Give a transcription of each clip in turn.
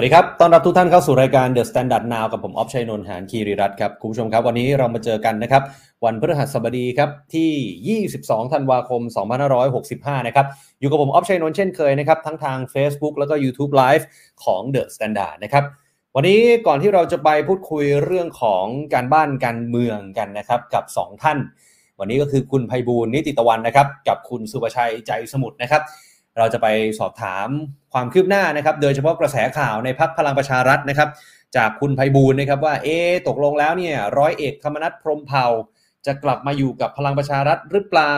วัสดีครับ ต้อนรับทุกท่านเข้าสู่รายการ The Standard Now กับผมออฟชัยนนท์หานคีริรัตครับ คุณผู้ชมครับ วันนี้เรามาเจอกันนะครับ วันพฤหัสบดีครับ ที่ 22 ธันวาคม 2565 นะครับ อยู่กับผมออฟชัยนนท์เช่นเคยนะครับ ทั้งทาง Facebook แล้วก็ YouTube Live ของ The Standard นะครับ วันนี้ก่อนที่เราจะไปพูดคุยเรื่องของการบ้านการเมืองกันนะครับ กับ 2 ท่าน วันนี้ก็คือคุณไพบูลนิติตะวันนะครับ กับคุณสุประชัยใจสมุทรนะครับ เราจะไปสอบถามความคืบหน้านะครับ โดยเฉพาะกระแสข่าวในพักพลังประชารัฐนะครับ จากคุณไพบูลนะครับว่าเอ๊ตกลงแล้วเนี่ยร้อยเอกธรรมนัฐพรมเผ่า จะกลับมาอยู่กับพลังประชารัฐหรือเปล่า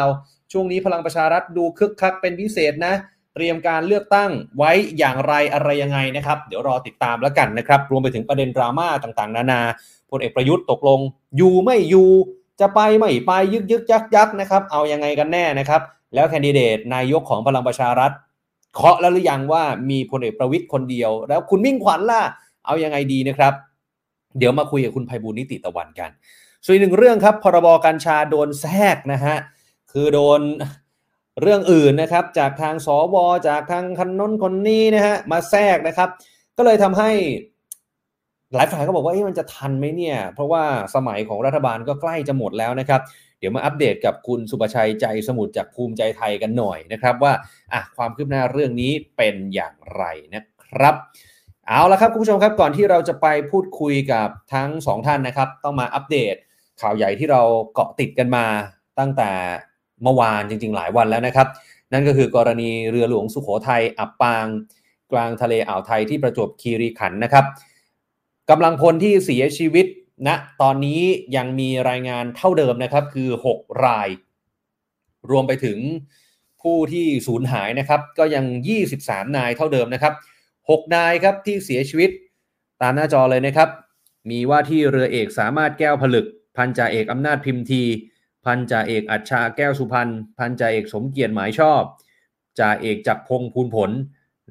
ช่วงนี้พลังประชารัฐดูคึกคักเป็นพิเศษนะ เตรียมการเลือกตั้งไว้อย่างไรอะไรยังไงนะครับ เดี๋ยวรอติดตามแล้วกันนะครับ รวมไปถึงประเด็นดราม่าต่างๆ นานาพลเอกประยุทธ์ตกลงอยู่ไม่อยู่ จะไปไม่ไปยึกยึกยักยักนะครับเอายังไงกันแน่นะครับ แล้วแคนดิเดตนายกของพลังประชารัฐเคาะแล้วหรือยังว่ามีพลเอกประวิตยคนเดียว แล้วคุณมิ่งขวัญล่ะเอายังไงดีนะครับ เดี๋ยวมาคุยกับคุณไพบูลนิติตะวันกัน ส่วนอีกหนึ่งเรื่องครับพรบกัญชาโดนแทรกนะฮะคือโดนเรื่องอื่นนะครับ จากทางสวจากทางคันนนคนนี้นะฮะมาแทรกนะครับ ก็เลยทำให้ หลายฝ่ายก็บอกว่ามันจะทันไหมเนี่ย เพราะว่าสมัยของรัฐบาลก็ใกล้จะหมดแล้วนะครับ เดี๋ยวมาอัปเดตกับคุณสุประชัยใจสมุทรจากภูมิใจไทยกันหน่อยนะครับว่าอะความคืบหน้าเรื่องนี้เป็นอย่างไรนะครับเอาละครับคุณผู้ชมครับก่อนที่เราจะไปพูดคุยกับทั้งสองท่านนะครับ ต้องมาอัปเดตข่าวใหญ่ที่เราเกาะติดกันมาตั้งแต่เมื่อวานจริง ๆ หลายวันแล้วนะครับ นั่นก็คือกรณีเรือหลวงสุโขทัยอับปาง กลางทะเลอ่าวไทยที่ประจวบคีรีขันธ์นะครับ กำลังพลที่เสียชีวิตณนะตอนนี้ยังมีรายงานเท่าเดิมนะครับคือ 6 ราย รวมไปถึงผู้ที่สูญหายนะครับ ก็ยัง 23 นายเท่าเดิมนะครับ 6 นายครับที่เสียชีวิตตามหน้าจอเลยนะครับ มีว่าที่เรือเอกสามารถแก้วผลึก พันจ่าเอกอำนาจพิมพ์ที พันจ่าเอกอัชชาแก้วสุพรรณพันจ่าเอกสมเกียรติหมายชอบจ่าเอกจักพงษ์ภูลผล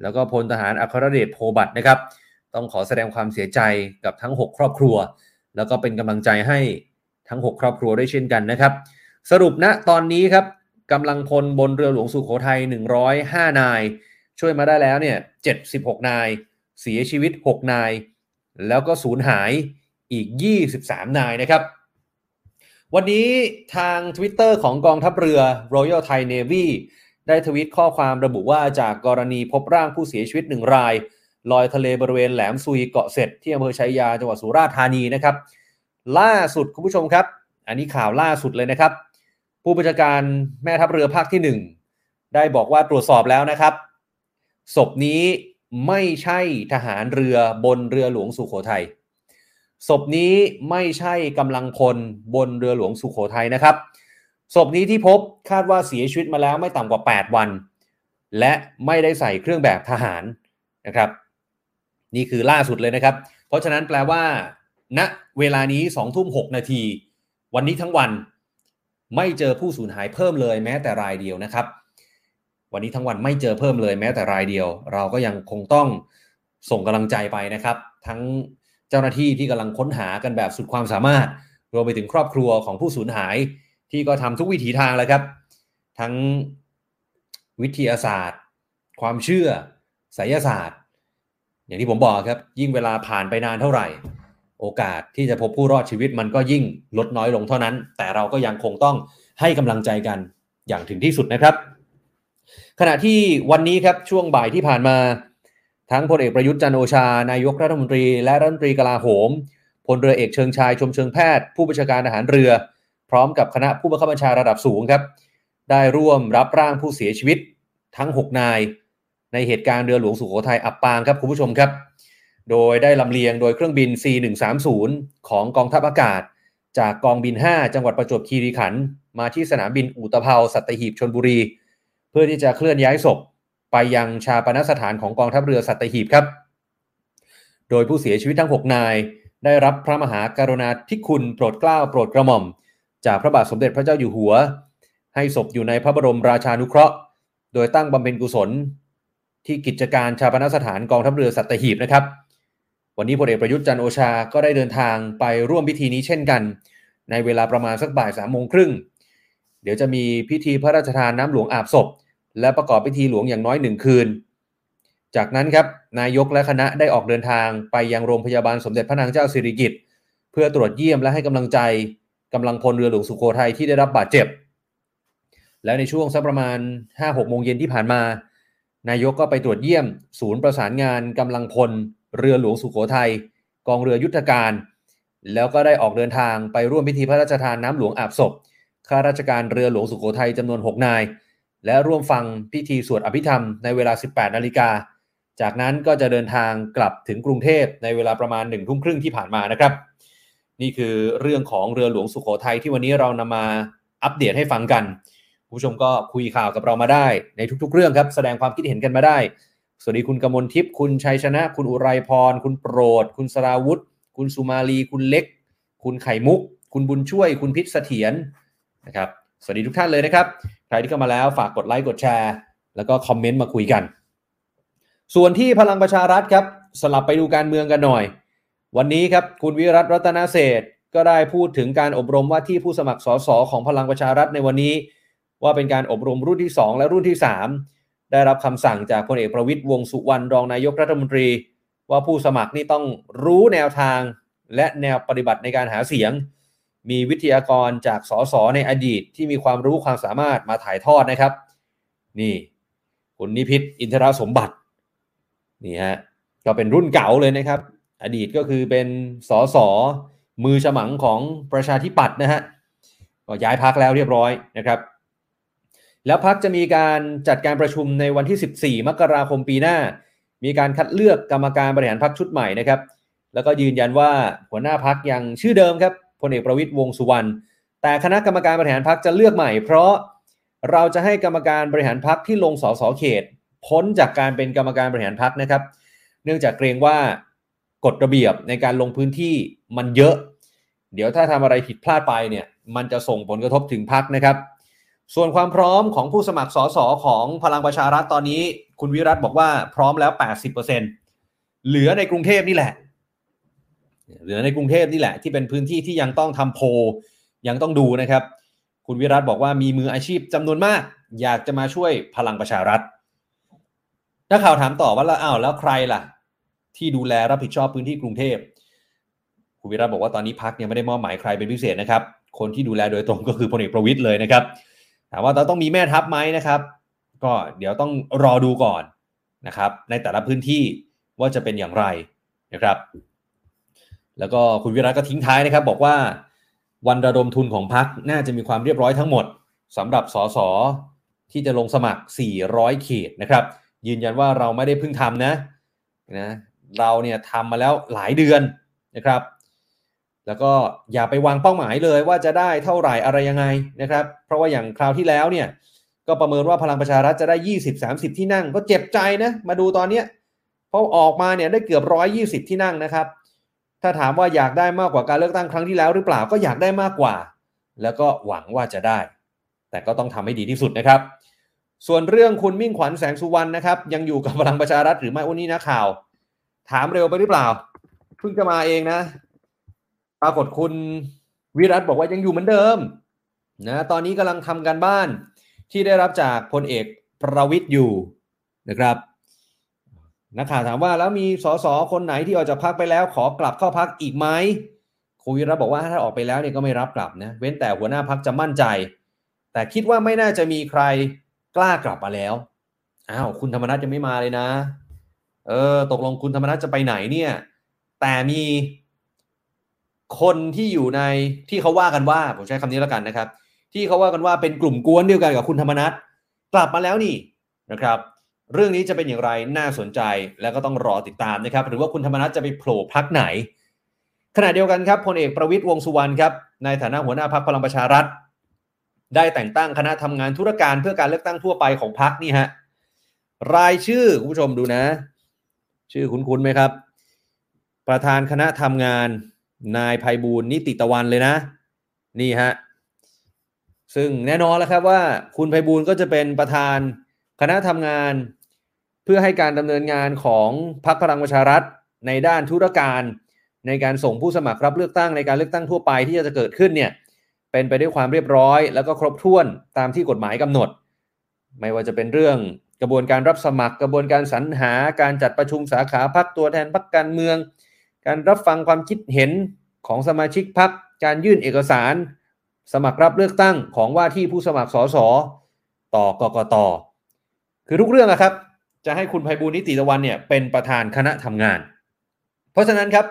แล้วก็พลทหารอัครเดชโพบัตนะครับ ต้องขอแสดงความเสียใจกับทั้ง 6 ครอบครัว แล้วก็เป็นกำลังใจให้ทั้ง 6 ครอบครัวได้เช่นกันนะครับ สรุปณนะตอนนี้ครับกำลังพลบนเรือหลวงสุโขทัย 105 นาย ช่วยมาได้แล้วเนี่ย 76 นาย เสียชีวิต 6 นาย แล้วก็สูญหายอีก 23 นายนะครับ วันนี้ทาง Twitter ของกองทัพเรือ Royal Thai Navy ได้ทวิตข้อความระบุว่าจากกรณีพบร่างผู้เสียชีวิตหนึ่งราย ลอยทะเลบริเวณแหลมซุยเกาะเสร็จที่อำเภอชัยยาจังหวัดสุราษฎร์ธานีนะครับ ล่าสุดคุณผู้ชมครับ อันนี้ข่าวล่าสุดเลยนะครับ ผู้บัญชาการแม่ทัพเรือภาคที่ 1 ได้บอกว่าตรวจสอบแล้วนะครับศพนี้ไม่ใช่ทหารเรือบนเรือหลวงสุโขทัยศพนี้ไม่ใช่กำลังพลบนเรือหลวงสุโขทัยนะครับศพนี้ที่พบคาดว่าเสียชีวิตมาแล้วไม่ต่ำกว่า 8 วัน และไม่ได้ใส่เครื่องแบบทหารนะครับ นี่คือล่าสุดเลยนะครับ เพราะฉะนั้นแปลว่าณนะเวลานี้2ทุ่ม6นาที วันนี้ทั้งวันไม่เจอผู้สูญหายเพิ่มเลยแม้แต่รายเดียวนะครับ วันนี้ทั้งวันไม่เจอเพิ่มเลยแม้แต่รายเดียว เราก็ยังคงต้องส่งกำลังใจไปนะครับ ทั้งเจ้าหน้าที่ที่กำลังค้นหากันแบบสุดความสามารถ รวมไปถึงครอบครัวของผู้สูญหาย ที่ก็ทำทุกวิถีทางแล้วครับ ทั้งวิทยาศาสตร์ ความเชื่อไสยศาสตร์ อย่างที่ผมบอกครับ ยิ่งเวลาผ่านไปนานเท่าไหร่ โอกาสที่จะพบผู้รอดชีวิตมันก็ยิ่งลดน้อยลงเท่านั้น แต่เราก็ยังคงต้องให้กำลังใจกันอย่างถึงที่สุดนะครับ ขณะที่วันนี้ครับช่วงบ่ายที่ผ่านมา ทั้งพลเอกประยุทธ์จันโอชานายกรัฐมนตรี และรัฐมนตรีกลาโหมพลเรือเอกเชิงชายชมเชิงแพทย์ ผู้บัญชาการทหารเรือ พร้อมกับคณะผู้บังคับบัญชาระดับสูงครับ ได้ร่วมรับร่างผู้เสียชีวิตทั้ง 6 นาย ในเหตุการณ์เรือหลวงสุโขทัยอับปางครับคุณผู้ชมครับ โดยได้ลำเลียงโดยเครื่องบิน C130 ของกองทัพอากาศ จากกองบิน 5 จังหวัดประจวบคีรีขันธ์มาที่สนามบินอุตภเปาสัตหีบชนบุรี เพื่อที่จะเคลื่อนย้ายศพ ไปยังชาปนสถานของกองทัพเรือสัตหีบครับ โดยผู้เสียชีวิตทั้ง 6 นาย ได้รับพระมหากรุณาธิคุณโปรดเกล้าโปรดกระหม่อม จากพระบาทสมเด็จพระเจ้าอยู่หัว ให้ศพอยู่ในพระบรมราชานุเคราะห์ โดยตั้งบำเพ็ญกุศล ที่กิจการชาปนสถานกองทัพเรือสัตหีบนะครับ วันนี้พลเอกประยุทธ์จันโอชาก็ได้เดินทางไปร่วมพิธีนี้เช่นกัน ในเวลาประมาณสักบ่ายสามโมงครึ่งเดี๋ยวจะมีพิธีพระราชทานน้ำหลวงอาบศพ และประกอบพิธีหลวงอย่างน้อยหนึ่งคืน จากนั้นครับนายกและคณะได้ออกเดินทางไปยังโรงพยาบาลสมเด็จพระนางเจ้าสิริกิติ์เพื่อตรวจเยี่ยมและให้กำลังใจกำลังพลเรือหลวงสุโขทัยที่ได้รับบาดเจ็บ แล้วในช่วงสักประมาณ 5-6 โมงเย็นที่ผ่านมา นายกก็ไปตรวจเยี่ยม ศูนย์ประสานงานกำลังพล เรือหลวงสุโขทัยกองเรือยุทธการ แล้วก็ได้ออกเดินทางไปร่วมพิธีพระราชทานน้ำหลวงอาบศพข้าราชการเรือหลวงสุโขทัยจำนวน 6 นาย และร่วมฟังพิธีสวดอภิธรรมในเวลา 18 นาฬิกา จากนั้นก็จะเดินทางกลับถึงกรุงเทพในเวลาประมาณ1ทุ่มครึ่งที่ผ่านมานะครับ นี่คือเรื่องของเรือหลวงสุโขทัยที่วันนี้เรานำมาอัปเดตให้ฟังกัน ผู้ชมก็คุยข่าวกับเรามาได้ในทุกๆ เรื่องครับ แสดงความคิดเห็นกันมาได้ สวัสดีคุณกมลทิพย์คุณชัยชนะ คุณอุไรพร คุณโปรด คุณสราวุธ คุณสุมาลี คุณเล็ก คุณไข่มุก คุณบุญช่วย คุณพิษเสถียรนะครับสวัสดีทุกท่านเลยนะครับ ใครที่เข้ามาแล้วฝากกดไลค์กดแชร์ แล้วก็คอมเมนต์มาคุยกัน ส่วนที่พลังประชารัฐครับ สลับไปดูการเมืองกันหน่อย วันนี้ครับคุณวิรัตรัตนเศษก็ได้พูดถึงการอบรมว่าที่ผู้สมัครสสของพลังประชารัฐในวันนี้ ว่าเป็นการอบรมรุ่นที่ 2 และรุ่นที่ 3 ได้รับคำสั่งจากพลเอกประวิตยวงสุวรรณรองนายกรัฐมนตรี ว่าผู้สมัครนี่ต้องรู้แนวทางและแนวปฏิบัติในการหาเสียง มีวิทยากรจากสสในอดีตที่มีความรู้ความสามารถมาถ่ายทอดนะครับ นี่คุณนิพิษอินทรสมบัตินี่ฮะก็เป็นรุ่นเก่าเลยนะครับ อดีตก็คือเป็นสสมือฉมังของประชาธิปัตย์นะฮะก็ย้ายพักแล้วเรียบร้อยนะครับ แล้วพักจะมีการจัดการประชุมในวันที่ 14 มกราคมปีหน้า มีการคัดเลือกกรรมการบริหารพักชุดใหม่นะครับ แล้วก็ยืนยันว่าหัวหน้าพักยังชื่อเดิมครับพลเอกประวิตยวงสุวรรณแต่คณะกรรมการบริหารพักจะเลือกใหม่ เพราะเราจะให้กรรมการบริหารพักที่ลงสสเขต พ้นจากการเป็นกรรมการบริหารพักนะครับ เนื่องจากเกรงว่ากฎระเบียบในการลงพื้นที่มันเยอะ เดี๋ยวถ้าทำอะไรผิดพลาดไปเนี่ยมันจะส่งผลกระทบถึงพักนะครับ ส่วนความพร้อมของผู้สมัครสสของพลังประชารัฐตอนนี้ คุณวิรัตบอกว่าพร้อมแล้ว 80%เหลือในกรุงเทพนี่แหละ เหลือในกรุงเทพนี่แหละ ที่เป็นพื้นที่ที่ยังต้องทำโพยังต้องดูนะครับ คุณวิรัตบอกว่ามีมืออาชีพจำนวนมาก อยากจะมาช่วยพลังประชารัฐนักข่าวถามต่อว่าแล้วอ้าวแล้วใครล่ะ ที่ดูแลรับผิดชอบพื้นที่กรุงเทพคุณวิรัตบอกว่าตอนนี้พักยังไม่ได้มอบหมายใครเป็นพิเศษนะครับ คนที่ดูแลโดยตรงก็คือพลเอกประวิตยเลยนะครับ ถามว่าเราต้องมีแม่ทัพไหมนะครับ ก็เดี๋ยวต้องรอดูก่อนนะครับ ในแต่ละพื้นที่ว่าจะเป็นอย่างไรนะครับ แล้วก็คุณวิรัตก็ทิ้งท้ายนะครับ บอกว่าวันระดมทุนของพักน่าจะมีความเรียบร้อยทั้งหมดสำหรับสสที่จะลงสมัคร 400 เขตนะครับ ยืนยันว่าเราไม่ได้เพิ่งทำนะนะ เราเนี่ยทำมาแล้วหลายเดือนนะครับ แล้วก็อย่าไปวางเป้าหมายเลยว่าจะได้เท่าไหร่อะไรยังไงนะครับ เพราะว่าอย่างคราวที่แล้วเนี่ยก็ประเมินว่าพลังประชารัฐจะได้ 20-30 ที่นั่ง ก็เจ็บใจนะมาดูตอนเนี้ยเพราะออกมาเนี่ยได้เกือบ 120 ที่นั่งนะครับ ถ้าถามว่าอยากได้มากกว่าการเลือกตั้งครั้งที่แล้วหรือเปล่าก็อยากได้มากกว่า แล้วก็หวังว่าจะได้ แต่ก็ต้องทำให้ดีที่สุดนะครับ ส่วนเรื่องคุณมิ่งขวัญแสงสุวรรณนะครับ ยังอยู่กับพลังประชารัฐหรือไม่วันนี้นะข่าว ถามเร็วไปหรือเปล่าเพิ่งจะมาเองนะ ปรากฏคุณวิรัตบอกว่ายังอยู่เหมือนเดิมนะตอนนี้กำลังทำการบ้านที่ได้รับจากพลเอกประวิทย์อยู่นะครับนักข่าวถามว่าแล้วมีสสคนไหนที่ออกจากพักไปแล้ว ขอกลับเข้าพักอีกไหมคุณวิรัตบอกว่าถ้าออกไปแล้วเนี่ยก็ไม่รับกลับนะเว้นแต่หัวหน้าพักจะมั่นใจ แต่คิดว่าไม่น่าจะมีใครกล้ากลับมาแล้วอ้าวคุณธรรมนัฐจะไม่มาเลยนะ เออ ตกลงคุณธรรมนัฐจะไปไหนเนี่ย แต่มี คนที่อยู่ในที่เขาว่ากันว่าผมใช้คำนี้แล้วกันนะครับ ที่เขาว่ากันว่าเป็นกลุ่มกวนเดียวกันกับคุณธรรมนัฐกลับมาแล้วนี่นะครับ เรื่องนี้จะเป็นอย่างไรน่าสนใจแล้วก็ต้องรอติดตามนะครับ หรือว่าคุณธรรมนัฐจะไปโผล่พักไหน ขณะเดียวกันครับพลเอกประวิตยวงสุวรรณครับในฐานะหัวหน้าพักพลังประชารัฐ ได้แต่งตั้งคณะทำงานธุรการเพื่อการเลือกตั้งทั่วไปของพักนี่ฮะรายชื่อคุณผู้ชมดูนะ ชื่อคุ้นๆไหมครับ ประธานคณะทำงาน นายภัยบูลนิติตะวันเลยนะ นี่ฮะซึ่งแน่นอนแล้วครับว่าคุณภัยบูลก็จะเป็นประธานคณะทำงานเพื่อให้การดำเนินงานของพรรคพลังประชารัฐในด้านธุรการในการส่งผู้สมัครรับเลือกตั้งในการเลือกตั้งทั่วไปที่จะเกิดขึ้นเนี่ยเป็นไปด้วยความเรียบร้อย แล้วก็ครบถ้วนตามที่กฎหมายกำหนด ไม่ว่าจะเป็นเรื่องกระบวนการรับสมัคร กระบวนการสรรหาการจัดประชุมสาขาพักตัวแทนพักการเมือง การรับฟังความคิดเห็นของสมาชิกพัก การยื่นเอกสาร สมัครรับเลือกตั้งของว่าที่ผู้สมัครสสต่อกกตคือทุกเรื่องนะครับ จะให้คุณไพบูลนิติตะวันเนี่ยเป็นประธานคณะทำงาน เพราะฉะนั้นครับ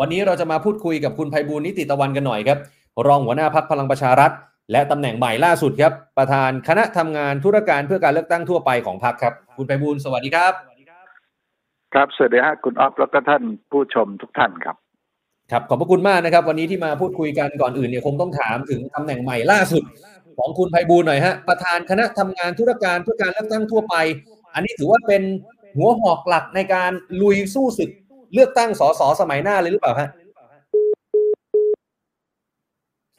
วันนี้เราจะมาพูดคุยกับคุณไพบูลนิติตะวันกันหน่อยครับ รองหัวหน้าพักพลังประชารัฐ และตำแหน่งใหม่ล่าสุดครับ ประธานคณะทำงานธุรการเพื่อการเลือกตั้งทั่วไปของพักครับ คุณไพบูลสวัสดีครับ ครับสวัสดีฮะคุณอ๊อฟแล้วก็ท่านผู้ชมทุกท่านครับ ครับขอบพระคุณมากนะครับ วันนี้ที่มาพูดคุยกันก่อนอื่นเนี่ยคงต้องถามถึงตำแหน่งใหม่ล่าสุด ของคุณไพบูลหน่อยฮะประธานคณะทำงานธุรการเพื่อการเลือกตั้งทั่วไป อันนี้ถือว่าเป็นหัวหอกหลักในการลุยสู้ศึกเลือกตั้งสสสมัยหน้าเลยหรือเปล่าฮะ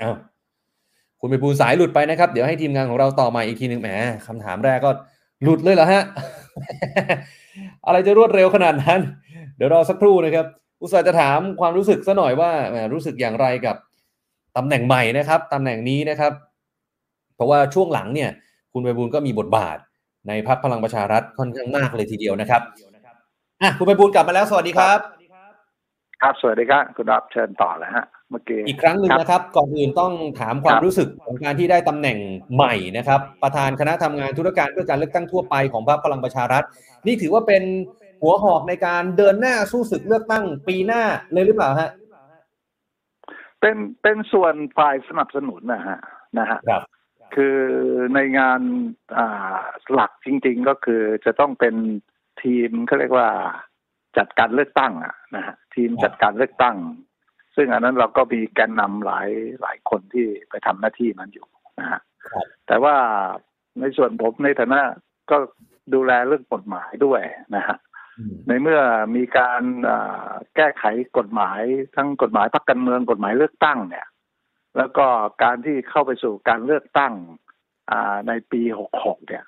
อ้าวคุณไพบูลสายหลุดไปนะครับ เดี๋ยวให้ทีมงานของเราต่อมาอีกทีหนึ่งแหมคำถามแรกก็ หลุดเลยเหรอฮะ อะไรจะรวดเร็วขนาดนั้น เดี๋ยวรอสักครู่นะครับ อุตส่าห์จะถามความรู้สึกซะหน่อยว่ารู้สึกอย่างไรกับตำแหน่งใหม่นะครับตำแหน่งนี้นะครับ เพราะว่าช่วงหลังเนี่ย คุณไพบูลก็มีบทบาท ในพักพลังประชารัฐค่อนข้างมากเลยทีเดียวนะครับอะคุณไพบูลกลับมาแล้วสวัสดีครับ ครับสวัสดีครับคุณออฟเชิญต่อเลยฮะ เมื่อกี้อีกครั้งหนึ่งนะครับ ก่อนอื่นต้องถามความรู้สึกของการที่ได้ตำแหน่งใหม่นะครับ ประธานคณะทำงานธุรการเพื่อการเลือกตั้งทั่วไปของพรรคพลังประชารัฐ นี่ถือว่าเป็นหัวหอกในการเดินหน้าสู้ศึกเลือกตั้งปีหน้าเลยหรือเปล่าฮะเป็นเป็นส่วนฝ่ายสนับสนุนนะฮะนะฮะครับคือในงานอ่าหลักจริง ๆ ก็คือจะต้องเป็นทีมเขาเรียกว่าจัดการเลือกตั้งอะนะฮะทีมจัดการเลือกตั้ง ซึ่งอันนั้นเราก็มีแกนนำหลายหลายคนที่ไปทำหน้าที่นั้นอยู่นะฮะครับแต่ว่าในส่วนผมในฐานะก็ดูแลเรื่องกฎหมายด้วยนะฮะอืมในเมื่อมีการอ่าแก้ไขกฎหมายทั้งกฎหมายพรรคการเมืองกฎหมายเลือกตั้งเนี่ย แล้วก็การที่เข้าไปสู่การเลือกตั้งอ่าในปี66เนี่ย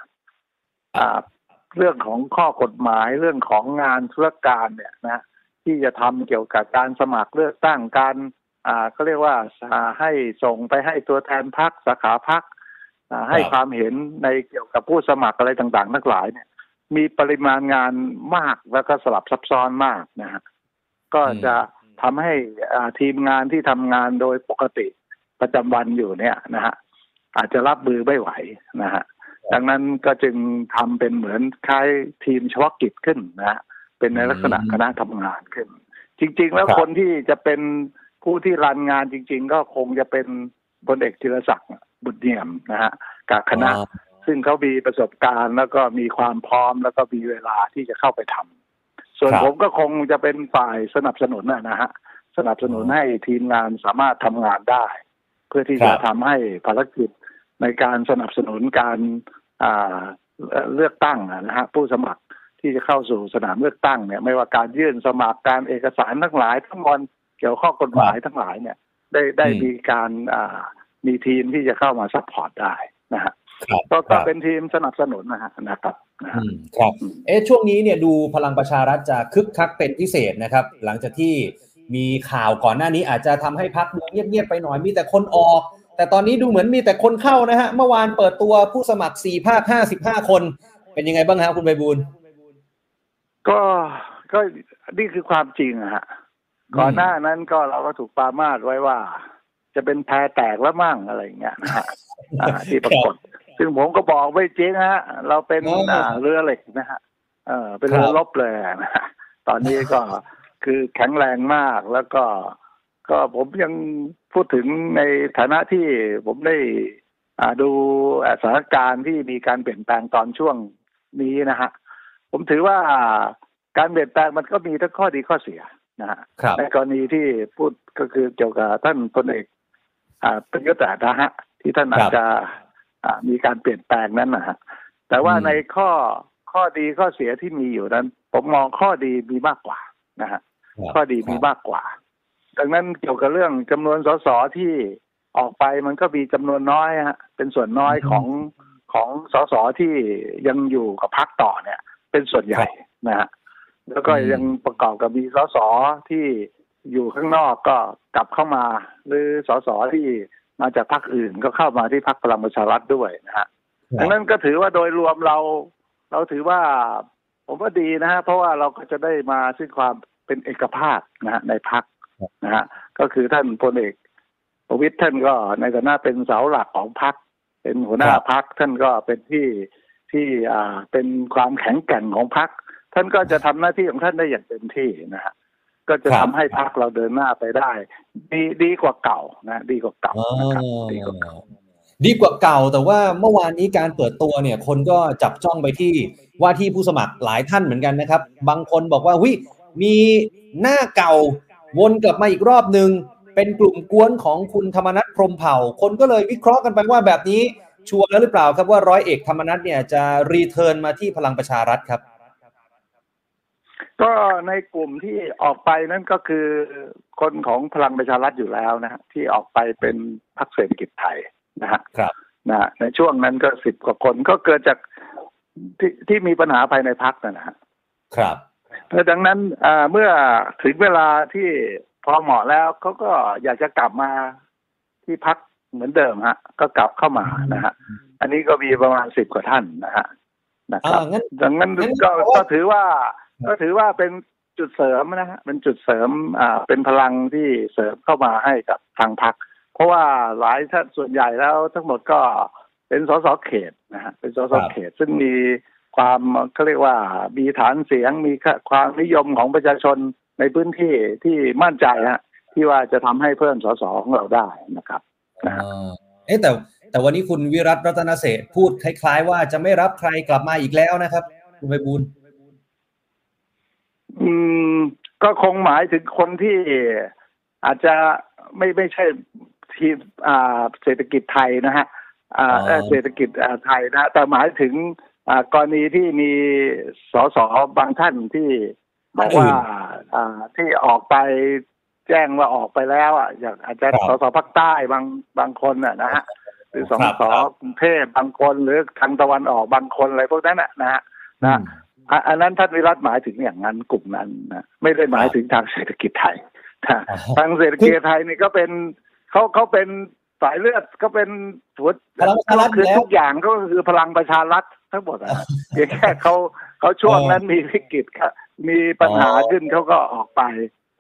อ่าเรื่องของข้อกฎหมายเรื่องของงานธุรการเนี่ยนะ ที่จะทำเกี่ยวกับการสมัครเลือกตั้งการอ่าเขาเรียกว่าอ่าให้ส่งไปให้ตัวแทนพรรคสาขาพรรคอ่าให้ครับความเห็นในเกี่ยวกับผู้สมัครอะไรต่างๆ ทั้งหลายเนี่ย มีปริมาณงานมากแล้วก็สลับซับซ้อนมากนะฮะก็จะทำให้อ่าทีมงานที่ทำงานโดยปกติประจำวันอยู่เนี่ยนะฮะอาจจะรับมือไม่ไหวนะฮะดังนั้นก็จึงทำเป็นเหมือนคล้ายทีมเฉพาะกิจขึ้นนะฮะ เป็นในลักษณะอืมคณะทำงานขึ้น จริง ๆ แล้วครับคนที่จะเป็นผู้ที่รันงานจริง ๆ ก็คงจะเป็นพลเอกจิรศักดิ์บุตรเนียมนะฮะกับคณะอ๋อซึ่งเขามีประสบการณ์แล้วก็มีความพร้อมแล้วก็มีเวลาที่จะเข้าไปทำส่วนครับผมก็คงจะเป็นฝ่ายสนับสนุนนะนะฮะสนับสนุนอ๋อให้ทีมงานสามารถทำงานได้ เพื่อที่ครัจะบทำให้ภารกิจในการสนับสนุนการอ่าเอ่อเลือกตั้งอะนะฮะผู้สมัคร ที่จะเข้าสู่สนามเลือกตั้งเนี่ย ไม่ว่าการยื่นสมัครการเอกสารทั้งหลายทั้งหมดเกี่ยวข้องกฎหมายทั้งหลายเนี่ย ได้ได้อืมมีการอ่ามีทีมที่จะเข้ามา support ได้นะฮะครับก็คก็รับก็เป็นทีมสนับสนุนนะฮะนะครับนะฮะอืมครับ เอ๊ะช่วงนี้เนี่ยดูพลังประชารัฐจะคึกคักเป็นพิเศษนะครับ หลังจากที่มีข่าวก่อนหน้านี้อาจจะทำให้พรรคดูเงียบๆไปหน่อยมีแต่คนออก แต่ตอนนี้ดูเหมือนมีแต่คนเข้านะฮะเมื่อวานเปิดตัวผู้สมัคร4ภาค55 คน เป็นยังไงบ้างฮะคุณใบบูลย์ ก็ก็นี่คือความจริงอะฮะก่อนหน้านั้นก็เราก็ถูกปรามาสไว้ว่า จะเป็นแพรแตกแล้วมั่งอะไรอย่างเงี้ยนะฮะอ่าที่ปรากฏซึ่งผมก็บอกไม่จริงฮะ เราเป็นอ๋ออ่าเรือเหล็กนะฮะเออเป็นเรือครับรบเลยนะฮะตอนนี้ก็คือแข็งแรงมากแล้วก็ ก็ผมยังพูดถึงในฐานะที่ผมได้อ่าดูสถานการณ์ที่มีการเปลี่ยนแปลงตอนช่วงนี้นะฮะ ผมถือว่าการเปลี่ยนแปลงมันก็มีทั้งข้อดีข้อเสียนะฮะครับในกรณีที่พูดก็คือเกี่ยวกับท่านพลเอกอ่าประยุทธ์อะนะฮะที่ท่านอาจจะอ่ามีการเปลี่ยนแปลงนั้นนะฮะแต่ว่าอืมในข้อข้อดีข้อเสียที่มีอยู่นั้น ผมมองข้อดีมีมากกว่านะฮะข้อดีมีมากกว่า ดังนั้นเกี่ยวกับเรื่องจำนวนสสที่ออกไปมันก็มีจำนวนน้อยฮะเป็นส่วนน้อยของของสสที่ยังอยู่กับพรรคต่อเนี่ย เป็นส่วนใหญ่นะฮะแล้วก็อืมยังประกอบกับมีสสที่อยู่ข้างนอกก็กลับเข้ามา หรือสสที่มาจากพรรคอื่นก็เข้ามาที่พรรคพลังประชารัฐด้วยนะฮะดังนั้นก็ถือว่าโดยรวมเรา เราถือว่า ผมว่าดีนะฮะเพราะว่าเราก็จะได้มาซึ่งความเป็นเอกภาพนะฮะในพักนะฮะก็คือท่านพลเอกประวิตยท่านก็ในฐานะเป็นเสาหลักของพักเป็นหัวหน้าครับพักท่านก็เป็นที่ ที่อ่าเป็นความแข็งแกร่งของพักท่านก็จะทำหน้าที่ของท่านได้อย่างเต็มที่นะฮะก็จะครัทำบให้พักเราเดินหน้าไปได้ ดีดีกว่าเก่านะดีกว่าเก่านะครับดีกว่าเก่าดีกว่าเก่าแต่ว่าเมื่อวานนี้การเปิดตัวเนี่ย คนก็จับจ้องไปที่ว่าที่ผู้สมัครหลายท่านเหมือนกันนะครับ บางคนบอกว่าวิมีหน้าเก่าวนกลับมาอีกรอบหนึ่งเป็นกลุ่มกวนของคุณธรรมนัฐพรหมเผ่า คนก็เลยวิเคราะห์กันไปว่าแบบนี้ ชัวร์แล้วหรือเปล่าครับว่าร้อยเอกธรรมนัฐเนี่ยจะรีเทิร์นมาที่พลังประชารัฐครับ ก็ในกลุ่มที่ออกไปนั่นก็คือคนของพลังประชารัฐอยู่แล้วนะฮะที่ออกไปเป็นพรรคเศรษฐกิจไทยนะฮะครับนะฮะในช่วงนั้นก็สิบกว่าคนก็เกิดจากที่ที่มีปัญหาภายในพรรคนะฮะครับแล้วดังนั้นอ่าเมื่อถึงเวลาที่พอเหมาะแล้วเขาก็อยากจะกลับมาที่พัก เหมือนเดิมฮะ ก็กลับเข้ามานะฮะอันนี้ก็มีประมาณสิบกว่าท่านนะฮะนะครับอ่างั้นดังนั้นงั้นก็แปลว่าก็ถือว่า ก็ถือว่าเป็นจุดเสริมนะฮะเป็นจุดเสริมอ่าเป็นพลังที่เสริมเข้ามาให้กับทางพรรคเพราะว่าหลายท่านส่วนใหญ่แล้วทั้งหมดก็เป็นสสเขตนะฮะเป็นสสเขต ซึ่งมีความเขาเรียกว่ามีฐานเสียงมีความนิยมของประชาชนในพื้นที่ที่มั่นใจฮะที่ว่าจะทำให้เพิ่มสสของเราได้นะครับ นะฮะอ่าเอ๊ะแต่แต่วันนี้คุณวิรัตรัตนเศรษฐ์พูดคล้าย ๆ ว่าจะไม่รับใครกลับมาอีกแล้วนะครับ คุณไปบูลย์อืม ก็คงหมายถึงคนที่อาจจะไม่ไม่ใช่ทีมอ่าเศรษฐกิจไทยนะฮะอ่าเอ่อเศรษฐกิจอ่าไทยนะ แต่หมายถึงอ่ากรณีที่มีสสบางท่านที่บอกว่าอ่าที่ออกไป แจ้งว่าออกไปแล้วอะอย่างอาจจะสสภาคใต้บางบางคนอะนะฮะหรือสสกรุงเทพบางคนหรือทางตะวันออกบางคนอะไรพวกนั้นน่ะนะฮะนะอะอันนั้นท่านวิรัตหมายถึงอย่างนั้นกลุ่มนั้นนะไม่ได้หมายถึงทางเศรษฐกิจไทยนะอ๋อทางเศรษฐกิจไทยนี่ก็เป็นเขาเขาเป็นสายเลือดก็เป็นหัวพลังประชารัฐคือแล้วทุกอย่างก็คือพลังประชารัฐทั้งหมดอะเพียงแค่เขาเขาช่วงนั้นมีวิกฤตครับมีปัญหาอ๋อขึ้นเขาก็ออกไป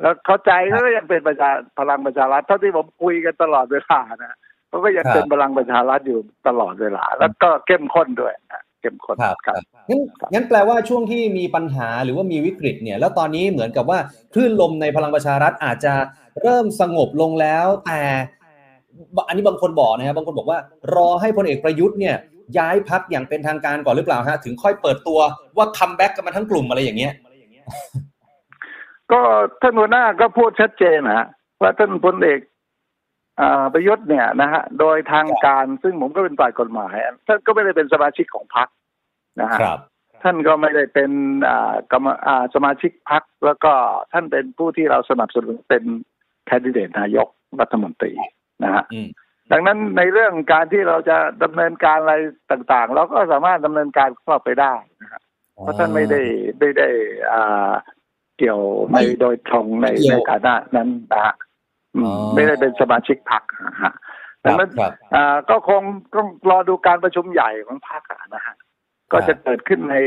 แล้วเข้าใจแล้วก็ยังเป็นประชาพลังประชารัฐเท่าที่ผมคุยกันตลอดเวลานะเขาก็ยังเป็นพลังประชารัฐอยู่ตลอดเวลา แล้วก็เข้มข้นด้วยนะเข้มข้นครับครับงั้นงั้นแปลว่าช่วงที่มีปัญหาหรือว่ามีวิกฤตเนี่ย แล้วตอนนี้เหมือนกับว่าคลื่นลมในพลังประชารัฐอาจจะเริ่มสงบลงแล้ว แต่อันนี้บางคนบอกนะครับบางคนบอกว่ารอให้พลเอกประยุทธ์เนี่ยย้ายพรรคอย่างเป็นทางการก่อนหรือเปล่าฮะถึงค่อยเปิดตัวว่า comeback กันมาทั้งกลุ่มอะไรอย่างเงี้ย ก็ท่านหัวหน้าก็พูดชัดเจนนะฮะว่าท่านพลเอกอ่าประยุทธ์เนี่ยนะฮะโดยทางการซึ่งผมก็เป็นฝ่ายกฎหมาย ท่านก็ไม่ได้เป็นสมาชิกของพรรคนะฮะครับท่านก็ไม่ได้เป็นอ่ากรรมอ่าสมาชิกพรรคแล้วก็ท่านเป็นผู้ที่เราสนับสนุนเป็นแคนดิเดตนายกรัฐมนตรีนะฮะอืมดังนั้นในเรื่องการที่เราจะดำเนินการอะไรต่างๆ เราก็สามารถดำเนินการเข้าไปได้นะฮะเพราะท่านไม่ได้ไม่ได้อ่า เกี่ยวในโดยตรงในไม่เกี่ในยวฐานะนั้นนะฮะอืมอ๋อไม่ได้เป็นสมาชิกพรรคนะฮะคดัรังบนั้นครับอ่าก็คงต้องรอดูการประชุมใหญ่ของพรรคอะนะฮะก็จะเกิดขึ้นใน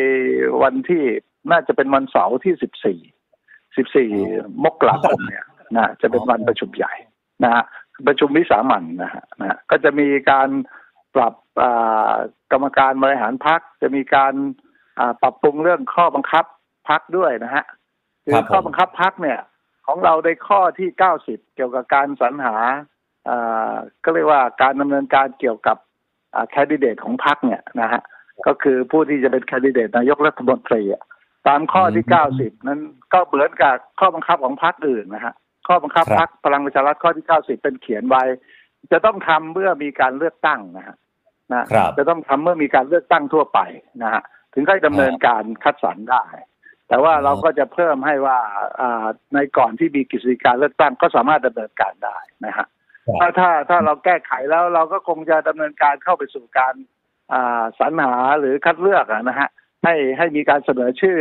วันที่น่าจะเป็นวันเสาร์ที่สิบสี่สิบสี่มกราคมเนี่ยนะจะเป็นวันประชุมใหญ่นะฮะประชุมวิสามันนะฮะนะฮะก็จะมีการปรับอ่ากรรมการบริหารพรรคจะมีการอ่าปรับปรุงเรื่องข้อบังคับพรรคด้วยนะฮะ คือครับผมข้อบังคับพรรคเนี่ย ของเราในข้อที่เก้าสิบเกี่ยวกับการสรรหาอ่าก็เรียกว่าการดำเนินการเกี่ยวกับอ่าแคนดิเดตของพรรคเนี่ยนะฮะก็คือผู้ที่จะเป็นแคนดิเดตนายกรัฐมนตรีอะตามข้อที่เก้าสิบนั้นก็เหมือนกับข้อบังคับของพรรคอื่นนะฮะข้อบังคับพรรคพลังประชารัฐข้อที่เก้าสิบเป็นเขียนไว้ จะต้องทำเมื่อมีการเลือกตั้งนะฮะนะครับจะต้องทำเมื่อมีการเลือกตั้งทั่วไปนะฮะถึงค่อยดำเนินการคัดสรรได้ แต่ว่าเราก็จะเพิ่มให้ว่าอ่าในก่อนที่มีกิจการเลือกตั้งก็สามารถดำเนินการได้นะฮะครับถ้าถ้าถ้าเราแก้ไขแล้วเราก็คงจะดำเนินการเข้าไปสู่การอ่าสรรหาหรือคัดเลือกอะนะฮะให้ให้มีการเสนอชื่อ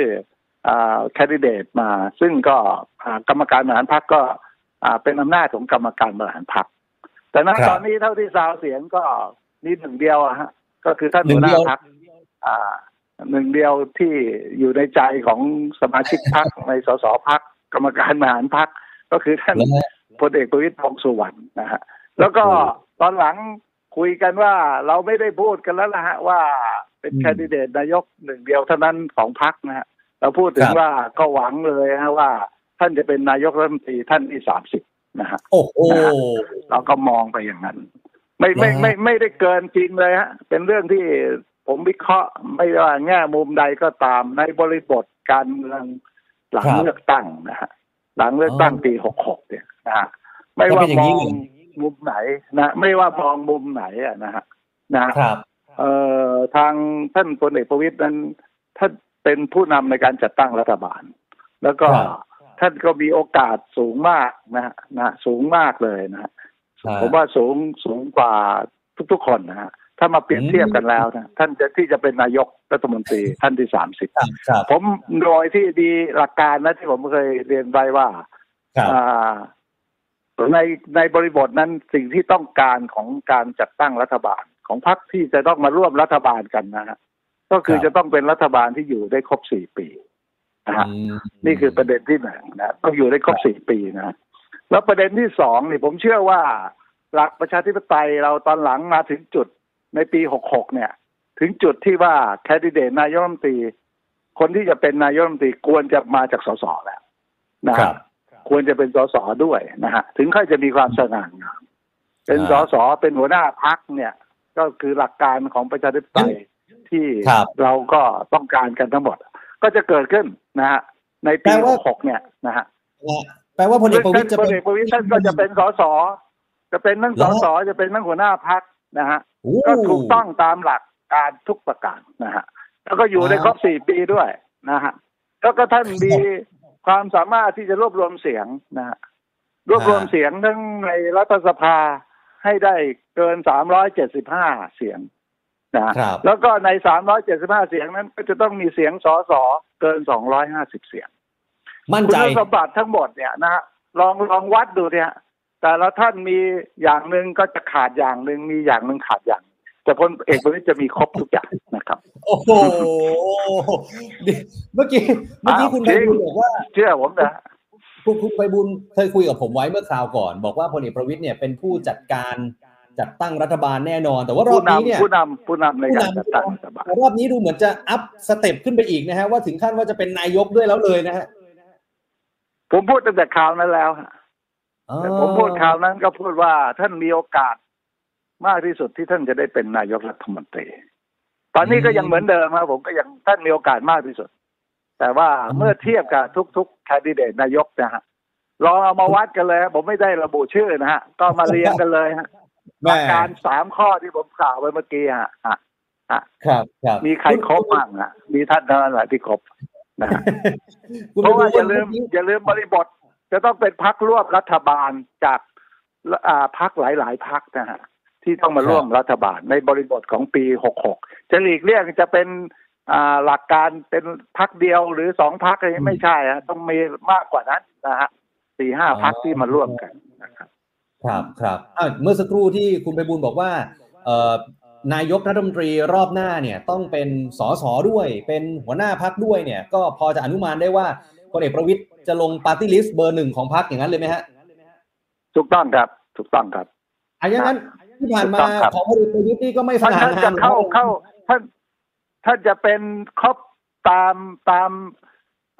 อ่าแคนดิเดตมา ซึ่งก็อ่ากรรมการบริหารพรรคก็อ่าเป็นอำนาจของกรรมการบริหารพรรคแต่ณครับตอนนี้เท่าที่ซาวเสียงก็มีหนึ่งเดียวอะฮะก็คือท่านหนึ่หัวงหเดีน้ายวพรรคอ่า หนึ่งเดียวที่อยู่ในใจของสมาชิกพรรคในสสพรรคกรรมการบริหารพรรคก็คือท่านแล้วฮะพลเอกประวิตรวงษ์สุวรรณนะฮะแล้วก็ตอนหลังคุยกันว่าเราไม่ได้พูดกันแล้วนะฮะว่าเป็นอืมแคนดิเดตนายกหนึ่งเดียวเท่านั้นของพรรคนะฮะเราพูดถึคงรับว่าก็หวังเลยฮะว่า ท่านจะเป็นนายกรัฐมนตรีท่านที่สามสิบนะฮะโอ้โหเราก็มองไปอย่างนั้น ไม่ไม่นะฮะไม่ไม่ได้เกินจริงเลยฮะ เป็นเรื่องที่ ผมวิเคราะห์ไม่ว่าแง่มุมใดก็ตามในบริบทการเมืองหลังครับเลือกตั้งนะฮะหลังเลือกตั้งอ๋อปีหกหกเนี่ยนะฮะไม่ก็ว่าเป็นอย่างมนี้องเลยมุมไหนนะไม่ว่ามองมุมไหนอะนะฮะนะฮะครับเอ่อทางท่านพลเอกประวิตยนั้นท่านเป็นผู้นำในการจัดตั้งรัฐบาล แล้วก็ครับท่านก็มีโอกาสสูงมากนะฮะนะฮะสูงมากเลยนะฮะครับผมว่าสูงสูงกว่าทุกๆคนนะฮะ ถ้ามาเปรียบเทียบกันแล้วนะท่านจะที่จะเป็นนายกรัฐมนตรีท่านที่สามสิบครับครับผมโดยที่ดีหลักการนะที่ผมเคยเรียนไว้ว่าครับอ่าในในบริบทนั้นสิ่งที่ต้องการของการจัดตั้งรัฐบาลของพรรคที่จะต้องมาร่วมรัฐบาลกันนะฮะก็คือครับจะต้องเป็นรัฐบาลที่อยู่ได้ครบสี่ปีนะฮะอืมนี่คือประเด็นที่หนึ่งนะต้องอยู่ได้ครบสี่ปีนะฮะแล้วประเด็นที่สองนี่ผมเชื่อว่า หลักประชาธิปไตยเราตอนหลังมาถึงจุด ในปีหกหกเนี่ย ถึงจุดที่ว่าแคนดิเดตนายกรัฐมนตรีคนที่จะเป็นนายกรัฐมนตรีควรจะมาจากสสแล้วนะครัฮะบควรจะเป็นสสด้วยนะฮะถึงค่อยจะมีความสง่างามเป็นสอ่าสเป็นหัวหน้าพักเนี่ย ก็คือหลักการของประชาธิปไตยที่ครับเราก็ต้องการกันทั้งหมด ก็จะเกิดขึ้นนะฮะในปีแปลว่าหกเนี่ยนะฮะแปลว่าพลเอกประวิตรจะพลเป็นเอกประวิตรท่านก็จะเป็นสสจะเป็นทั้งเหรสอสจะเป็นทั้งหัวหน้าพัก นะฮะโอ้ก็ถูกต้องตามหลักการทุกประการนะฮะแล้วก็อยู่ได้ครบสี่ปีด้วยนะฮะแล้วก็ท่านมีความสามารถที่จะรวบรวมเสียงนะฮะรวบรวมเสียงทั้งในรัฐสภาให้ได้เกินสามร้อยเจ็ดสิบห้าเสียงนะฮะครับแล้วก็ในสามร้อยเจ็ดสิบห้าเสียงนั้นก็จะต้องมีเสียงสสเกินสองร้อยห้าสิบเสียง มั่นคุใจณสมบัติทั้งหมดเนี่ยนะฮะลองลองวัดดูเนี่ย แต่ละท่านมีอย่างหนึ่งก็จะขาดอย่างหนึ่งมีอย่างหนึ่งขาดอย่าง แต่พลเอกประวิตรจะมีครบทุกอย่างนะครับ โอ้โหเมื่อกี้เมื่อกี้อ้าวจริงคุณไพบูลย์บอกว่าเชื่อผมนะคุณคุณไพบูลย์เคยคุยกับผมไว้เมื่อคราวก่อน บอกว่าพลเอกประวิตรเนี่ยเป็นผู้จัดการจัดตั้งรัฐบาลแน่นอน แต่ว่ารอบผู้นี้เนี่ยนำผู้นำผู้นำในการจัดตั้งรัฐบาลแต่รอบนี้ดูเหมือนจะ up step ขึ้นไปอีกนะฮะว่าถึงขั้นว่าจะเป็นนายกด้วยแล้วเลยนะฮะผมพูดตั้งแต่ข่าวนั้นแล้วฮะ แต่ผมพูดข่าวนั้นก็พูดว่าท่านมีโอกาสมากที่สุดที่ท่านจะได้เป็นนายกรัฐมนตรี ตอนนี้ก็ยังเหมือนเดิมครับผมก็ยังท่านมีโอกาสมากที่สุด แต่ว่าเมื่อเทียบกับทุกๆแคนดิเดตนายกนะฮะลองเอามาวัดกันเลยฮะผมไม่ได้ระบุชื่อนะฮะ ก็มาเรียงกันเลยฮะหแม่ลักการสามข้อที่ผมกล่าวไปเมื่อกี้ฮะฮะครับครับมีใครครบบ้างอะ มีท่านเท่านั้นแหละที่ครบนะฮะคุณเพราะว่าไพอย่าบูลืลมย์เมื่อกี้อย่าลืมบริบท จะต้องเป็นพักร่วมรัฐบาลจากอ่าพักหลาย ๆ พักนะฮะที่ต้องมาร่วมรัฐบาลในบริบทของปีหกหกจะหลีกเลี่ยงจะเป็นอ่าหลักการเป็นพักเดียวหรือสองพักอะไรไม่ใช่ฮะต้องมีมากกว่านั้นนะฮะสี่ห้าพักที่มาร่วมกันนะครับ ครับครับอะเมื่อสักครู่ที่คุณไพบูลย์บอกว่าเอ่อนายกรัฐมนตรีรอบหน้าเนี่ยต้องเป็นสสด้วย เป็นหัวหน้าพักด้วยเนี่ย ก็พอจะอนุมานได้ว่าพลเอกประวิตย จะลงปาร์ตี้ลิสต์เบอร์หนึ่งของพักอย่างนั้นเลยไหมฮะถูกต้องครับ ถูกต้องครับอันอย่างนั้นที่ผ่านมาถูกต้องครับของพลเอกประวิตยนี่ก็ไม่สท่านง่าท่านงาจะมเข้าเข้าท่านท่านจะเป็นครบตามตาม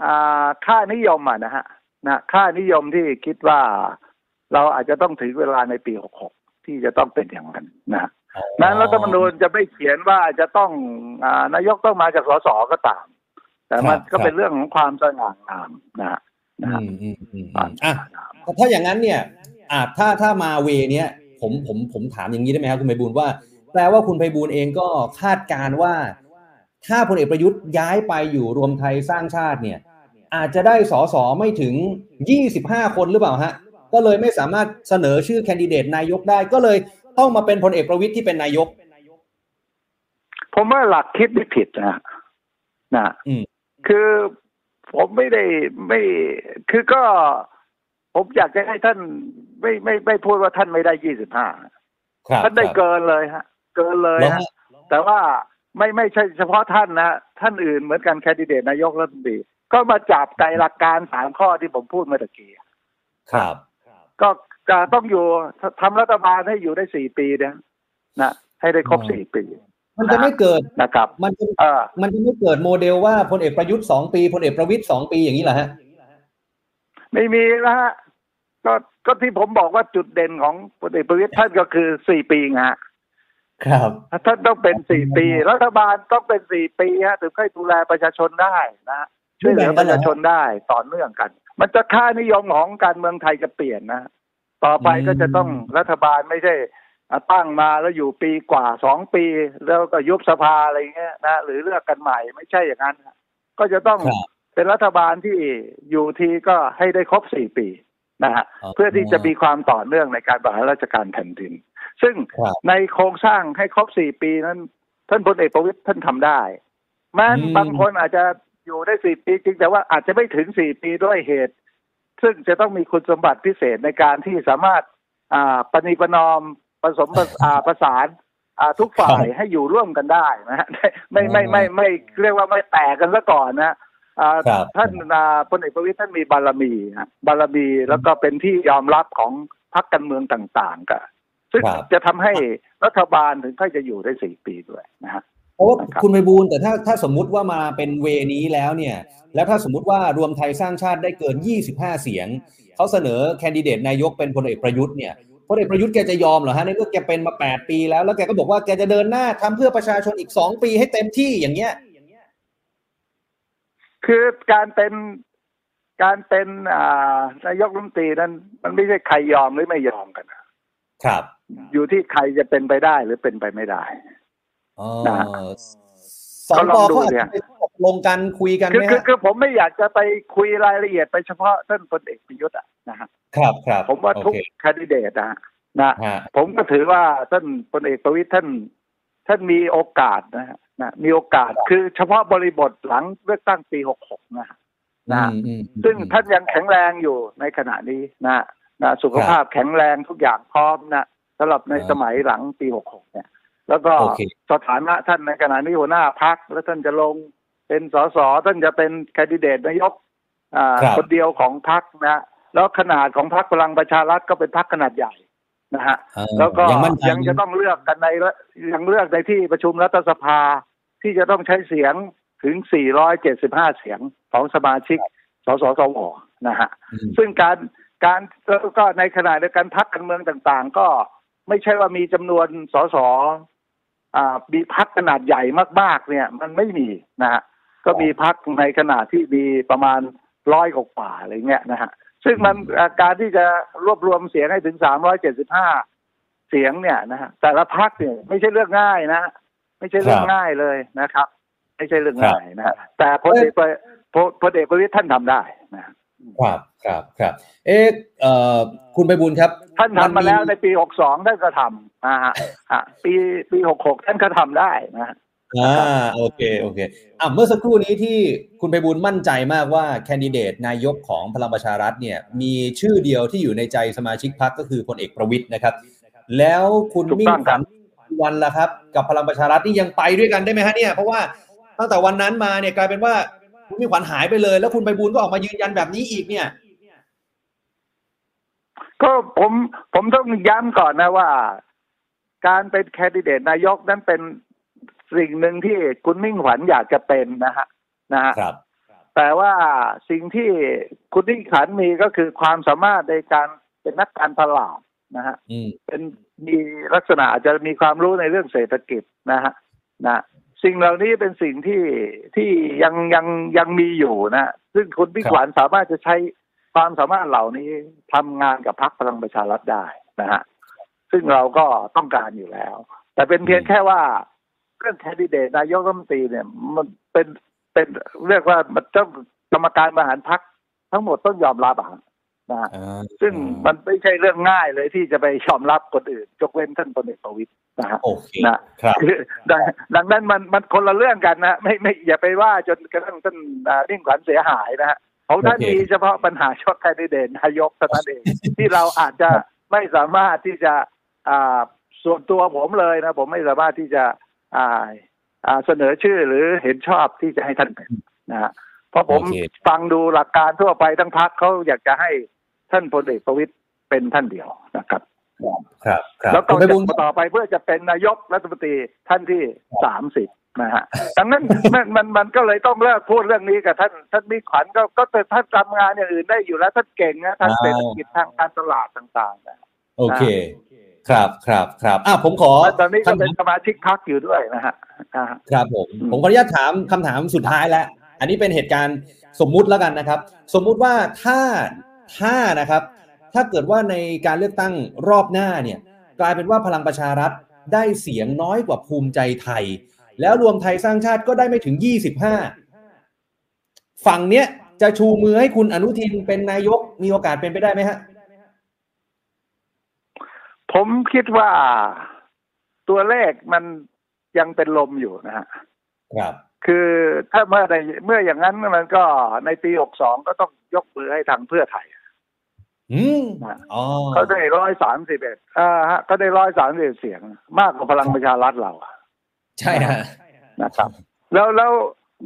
อ่าค่านิยมอะนะฮะนะค่านิยมที่คิดว่าเราอาจจะต้องถึงเวลาในปีหกหกที่จะต้องเป็นอย่างนั้นนะนั้นรัฐธรรมนูญจะไม่เขียนว่าจะต้องอานายกต้องมาจากสสก็ตาม แต่มันก็เป็นเรื่องของความสง่างามนะฮะ นะฮะอืมอืมอืมความสอะง่างามถ้าอย่างนั้นเนี่ยอะถ้าถ้ามาเวเนี้ยผมผมผมถามอย่างนี้ได้ไหมครับคุณไพบูลย์ว่า แปลว่าคุณไพบูลย์เองก็คาดการณ์ว่า ถ้าพลเอกประยุทธ์ย้ายไปอยู่รวมไทยสร้างชาติเนี่ย อาจจะได้สอสอไม่ถึง 25 คนหรือเปล่าฮะ ก็เลยไม่สามารถเสนอชื่อแคนดิเดตนายกได้ก็เลยต้องมาเป็นพลเอกประวิทย์ที่เป็นนายก ผมว่าหลักคิดไม่ผิดนะนะอืมคือ ผมไม่ได้ไม่คือก็ ผมอยากจะให้ท่านไม่ไม่ไม่พูดว่าท่านไม่ได้ยี่สิบห้าครับท่านได้ครับเกินเลยฮะ เกินเลยแล้วฮะแต่ว่าไม่ไม่ใช่เฉพาะท่านนะท่านอื่นเหมือนกันแคนดิเดตนายกรัฐมนตรีก็มาจับใจหลักการสามข้อที่ผมพูดเมื่อตะกี้ครับก็จะต้องอยู่ทำรัฐบาลให้อยู่ได้สี่ปีเนี่ยนะให้ได้ครบอืมสี่ปี มันจะไม่เกิดนะครับ มันจะเออมันจะไม่เกิดโมเดลว่าพลเอกประยุทธ์สองปีพลเอกประวิตยสองปีอย่างนี้เหรอฮะไม่มีนะฮะก็ก็ที่ผมบอกว่าจุดเด่นของพลเอกประวิตยท่านก็คือสี่ปีไงฮะครับท่านต้องเป็นสี่ปี รัฐบาลต้องเป็นสี่ปีฮะถึงค่อยดูแลประชาชนได้นะฮะช่วยเหลือประชาชนได้ต่อเนื่องกัน มันจะค่านิยมของการเมืองไทยจะเปลี่ยนนะต่อไปก็จะต้องรัฐบาลไม่ใช่อะ ตั้งมาแล้วอยู่ปีกว่าสองปี แล้วก็ยุบสภาอะไรเงี้ยนะหรือเลือกกันใหม่ไม่ใช่อย่างนั้นฮะก็จะต้องครับเป็นรัฐบาลที่อยู่ทีก็ให้ได้ครบสี่ปีนะฮะอ๋อเพื่อที่จะมีความต่อเนื่องในการบริหารราชการแผ่นดิน ซึ่งครับในโครงสร้างให้ครบสี่ปีนั้น ท่านพลเอกประวิตยท่านทำได้แม้นอืมบางคนอาจจะอยู่ได้สี่ปีจริงแต่ว่าอาจจะไม่ถึงสี่ปีด้วยเหตุ ซึ่งจะต้องมีคุณสมบัติพิเศษในการที่สามารถอ่าปณีประนอม ผสมผสอ่าประสานอ่าทุกฝ่ายให้อยู่ร่วมกันได้นะฮะไม่ไม่ไม่ไม่ไม่เรียกว่าไม่แตกกันซะก่อนนะอ่าครับท่านอ่าพลเอกประวิตยท่านมีบารมีฮะบารมีแล้วก็เป็นที่ยอมรับของพรรคการเมืองต่างๆกันซึ่งครับจะทำให้รัฐบาลถึงค่อยจะอยู่ได้สี่ปีด้วยนะฮะเพราะว่านะครับคุณไพบูลย์แต่ถ้าถ้าสมมุติว่ามาเป็นเวนี้แล้วเนี่ย แล้วถ้าสมมุติว่ารวมไทยสร้างชาติได้เกิน 25 เสียง เขาเสนอแคนดิเดตนายกเป็นพลเอกประยุทธ์เนี่ย พลเอกประยุทธ์แกจะยอมเหรอฮะในเมื่อแกเป็นมา 8 ปีแล้ว แล้วแกก็บอกว่าแกจะเดินหน้าทำเพื่อประชาชนอีก 2 ปีให้เต็มที่อย่างเงี้ย คือการเป็นการเป็นอ่านายกรัฐมนตรีนั้น มันไม่ใช่ใครยอมหรือไม่ยอมกันนะครับ อยู่ที่ใครจะเป็นไปได้หรือเป็นไปไม่ได้อ๋อนะ สองก็ลปองอดูเขาอาจเนี่ยจะไปตกลงกันคุยกันคือไหมคือฮะคือผมไม่อยากจะไปคุยรายละเอียดไปเฉพาะท่านพลเอกประยุทธ์อะนะฮะครับครับผมว่าโอทุกเคแคนดิเดตนะฮะนะฮะผมก็ถือว่าท่านพลเอกประวิตยท่านท่านมีโอกาสนะฮะนะมีโอกาสคือเฉพาะบริบทหลังเลือกตั้งปีหกหกนะฮะนะอืมอืมซึ่งท่านยังแข็งแรงอยู่ในขณะนี้นะนะสุขภาพแข็งแรงทุกอย่างพร้อมนะสำหรับในอ่าสมัยหลังปีหกหกเนี่ย แล้วก็โอเคสถานะท่านในขณะนี้หัวหน้าพักแล้วท่านจะลงเป็นสสท่านจะเป็นแคนดิเดตนายกอ่าครับคนเดียวของพักนะแล้วขนาดของพักพลังประชารัฐก็เป็นพักขนาดใหญ่นะฮะเออแล้วก็ยังมั่นใจยังจะต้องเลือกกันในละยังเลือกในที่ประชุมรัฐสภาที่จะต้องใช้เสียงถึง 475 เสียงของสมาชิก สสสวนะฮะอืมซึ่งการการแล้วก็ในขณะเดียวกันพักการเมืองต่าง ๆ ก็ไม่ใช่ว่ามีจำนวนสสอ่า มีพักขนาดใหญ่มากๆ เนี่ยมันไม่มีนะฮะก็มีพักในขนาดที่มีประมาณร้อยกว่าๆอะไรเงี้ยนะฮะซึ่งมันอ่าการที่จะรวบรวมเสียงให้ถึง375เสียงเนี่ยนะฮะแต่ละพักเนี่ยไม่ใช่เรื่องง่ายนะ ไม่ใช่เรื่องครับง่ายเลยนะครับ ไม่ใช่เรื่องครับง่ายนะฮะแต่พลเอกประพลพลเอกประวิตยท่านทำได้นะฮะ ครับครับครับ เอ๊ะเอ่อคุณไปบุญครับ ท่านทำมาแล้วในปี62ท่านก็ทำนะฮะอะปีปี66ท่านก็ทำได้นะฮะอ่าโอเคโอเคอะเมื่อสักครู่นี้ที่คุณไปบุญมั่นใจมากว่าแคนดิเดตนายกของพลังประชารัฐเนี่ย มีชื่อเดียวที่อยู่ในใจสมาชิกพรรคก็คือพลเอกประวิตยนะครับ แล้วคุณถูกมิ่ต้งองขครัวับญวันละครับ กับพลังประชารัฐนี่ยังไปด้วยกันได้ไหมฮะเนี่ยเพราะว่าตั้งแต่วันนั้นมาเนี่ยกลายเป็นว่า คุณมิ่งขวัญหายไปเลย แล้วคุณไปบุญก็ออกมายืนยันแบบนี้อีกเนี่ย ก็ผมผมต้องย้ำก่อนนะว่า การเป็นแคนดิเดตนายกนั้นเป็นสิ่งหนึ่งที่คุณมิ่งขวัญอยากจะเป็นนะฮะนะฮะครับ แต่ว่าสิ่งที่คุณมิ่งขวัญมีก็คือความสามารถในการเป็นนักการตลาดนะฮะอืมเป็นมีลักษณะอาจจะมีความรู้ในเรื่องเศรษฐกิจนะฮะนะ สิ่งเหล่านี้เป็นสิ่งที่ที่ยังยังยังมีอยู่นะ ซึ่งคุณพิขวัญสามารถจะใช้ความสามารถเหล่านี้ทำงานกับพรรคพลังประชารัฐได้นะฮะซึ่งเราก็ต้องการอยู่แล้ว แต่เป็นเพียงแค่ว่าเรื่องแคนดิเดตนายกรัฐมนตรีเนี่ยมันเป็นเป็นเรียกว่ามันต้องกรรมการบริหารพรรคทั้งหมดต้องยอมรับอะ นะอ่าซึ่งมันไม่ใช่เรื่องง่ายเลยที่จะไปยอมรับคนอื่นยกเว้นท่านพลเอกประวิตยนะฮะโอเคนะครับคือดังดังนั้นมันมันคนละเรื่องกันนะไม่ไม่อย่าไปว่าจนกระทั่งท่านอ่านิ่งขวัญเสียหายนะฮะของท่านโอเคมีเฉพาะปัญหาช็อตแคนดิเดตนายกเท่านั้นเอง ที่เราอาจจะไม่สามารถที่จะอ่าส่วนตัวผมเลยนะ ผมไม่สามารถที่จะอ่าอ่าเสนอชื่อหรือเห็นชอบที่จะให้ท่านเป็นนะฮะเพราะผมโอเคฟังดูหลักการทั่วไปทั้งพักเขาอยากจะให้ ท่านพลเอกประวิตยเป็นท่านเดียวนะครับ ครับครับแล้วก็คุณไพจะบูลย์ต่อไปเพื่อจะเป็นนายกรัฐมนตรีท่านที่สามสิบนะฮะดังนั้นมันมันมันก็เลยต้องเลิกพูดเรื่องนี้กับท่านท่านมีขวัญก็ก็แต่ท่านทำงานอย่างอื่นได้อยู่แล้วท่านเก่งนะทางเศรษฐกิจทางการตลาดต่างๆนะโอเค ครับครับครับอะผมขอแล้วตอนนี้ก็เป็นคำถามสมาชิกพรรคอยู่ด้วยนะฮะอ่าครับผมอืมผมขออนุญาตถามคำถามสุดท้ายแล้วอันนี้เป็นเหตุการณ์สมมุติแล้วกันนะครับ สมมุติว่าถ้า ถ้านะครับ ถ้าเกิดว่าในการเลือกตั้งรอบหน้าเนี่ยกลายเป็นว่าพลังประชารัฐได้เสียงน้อยกว่าภูมิใจไทย แล้วรวมไทยสร้างชาติก็ได้ไม่ถึง 25 ฝั่งเนี้ยจะชูมือให้คุณอนุทินเป็นนายกมีโอกาสเป็นไปได้ไหมฮะ ผมคิดว่าตัวเลขมันยังเป็นลมอยู่นะฮะ ครับ คือถ้าเมื่อในเมื่ออย่างนั้นมันก็ในปีหกสองก็ต้องยกมือให้ทางเพื่อไทยอืมอ๋อเขาได้ร้อยสามสิบเอ็ดอ่าฮะก็ได้ร้อยสามสิบเสียง มากกว่าพลังประชารัฐเราอะใช่ฮะนะครับ แล้วแล้ว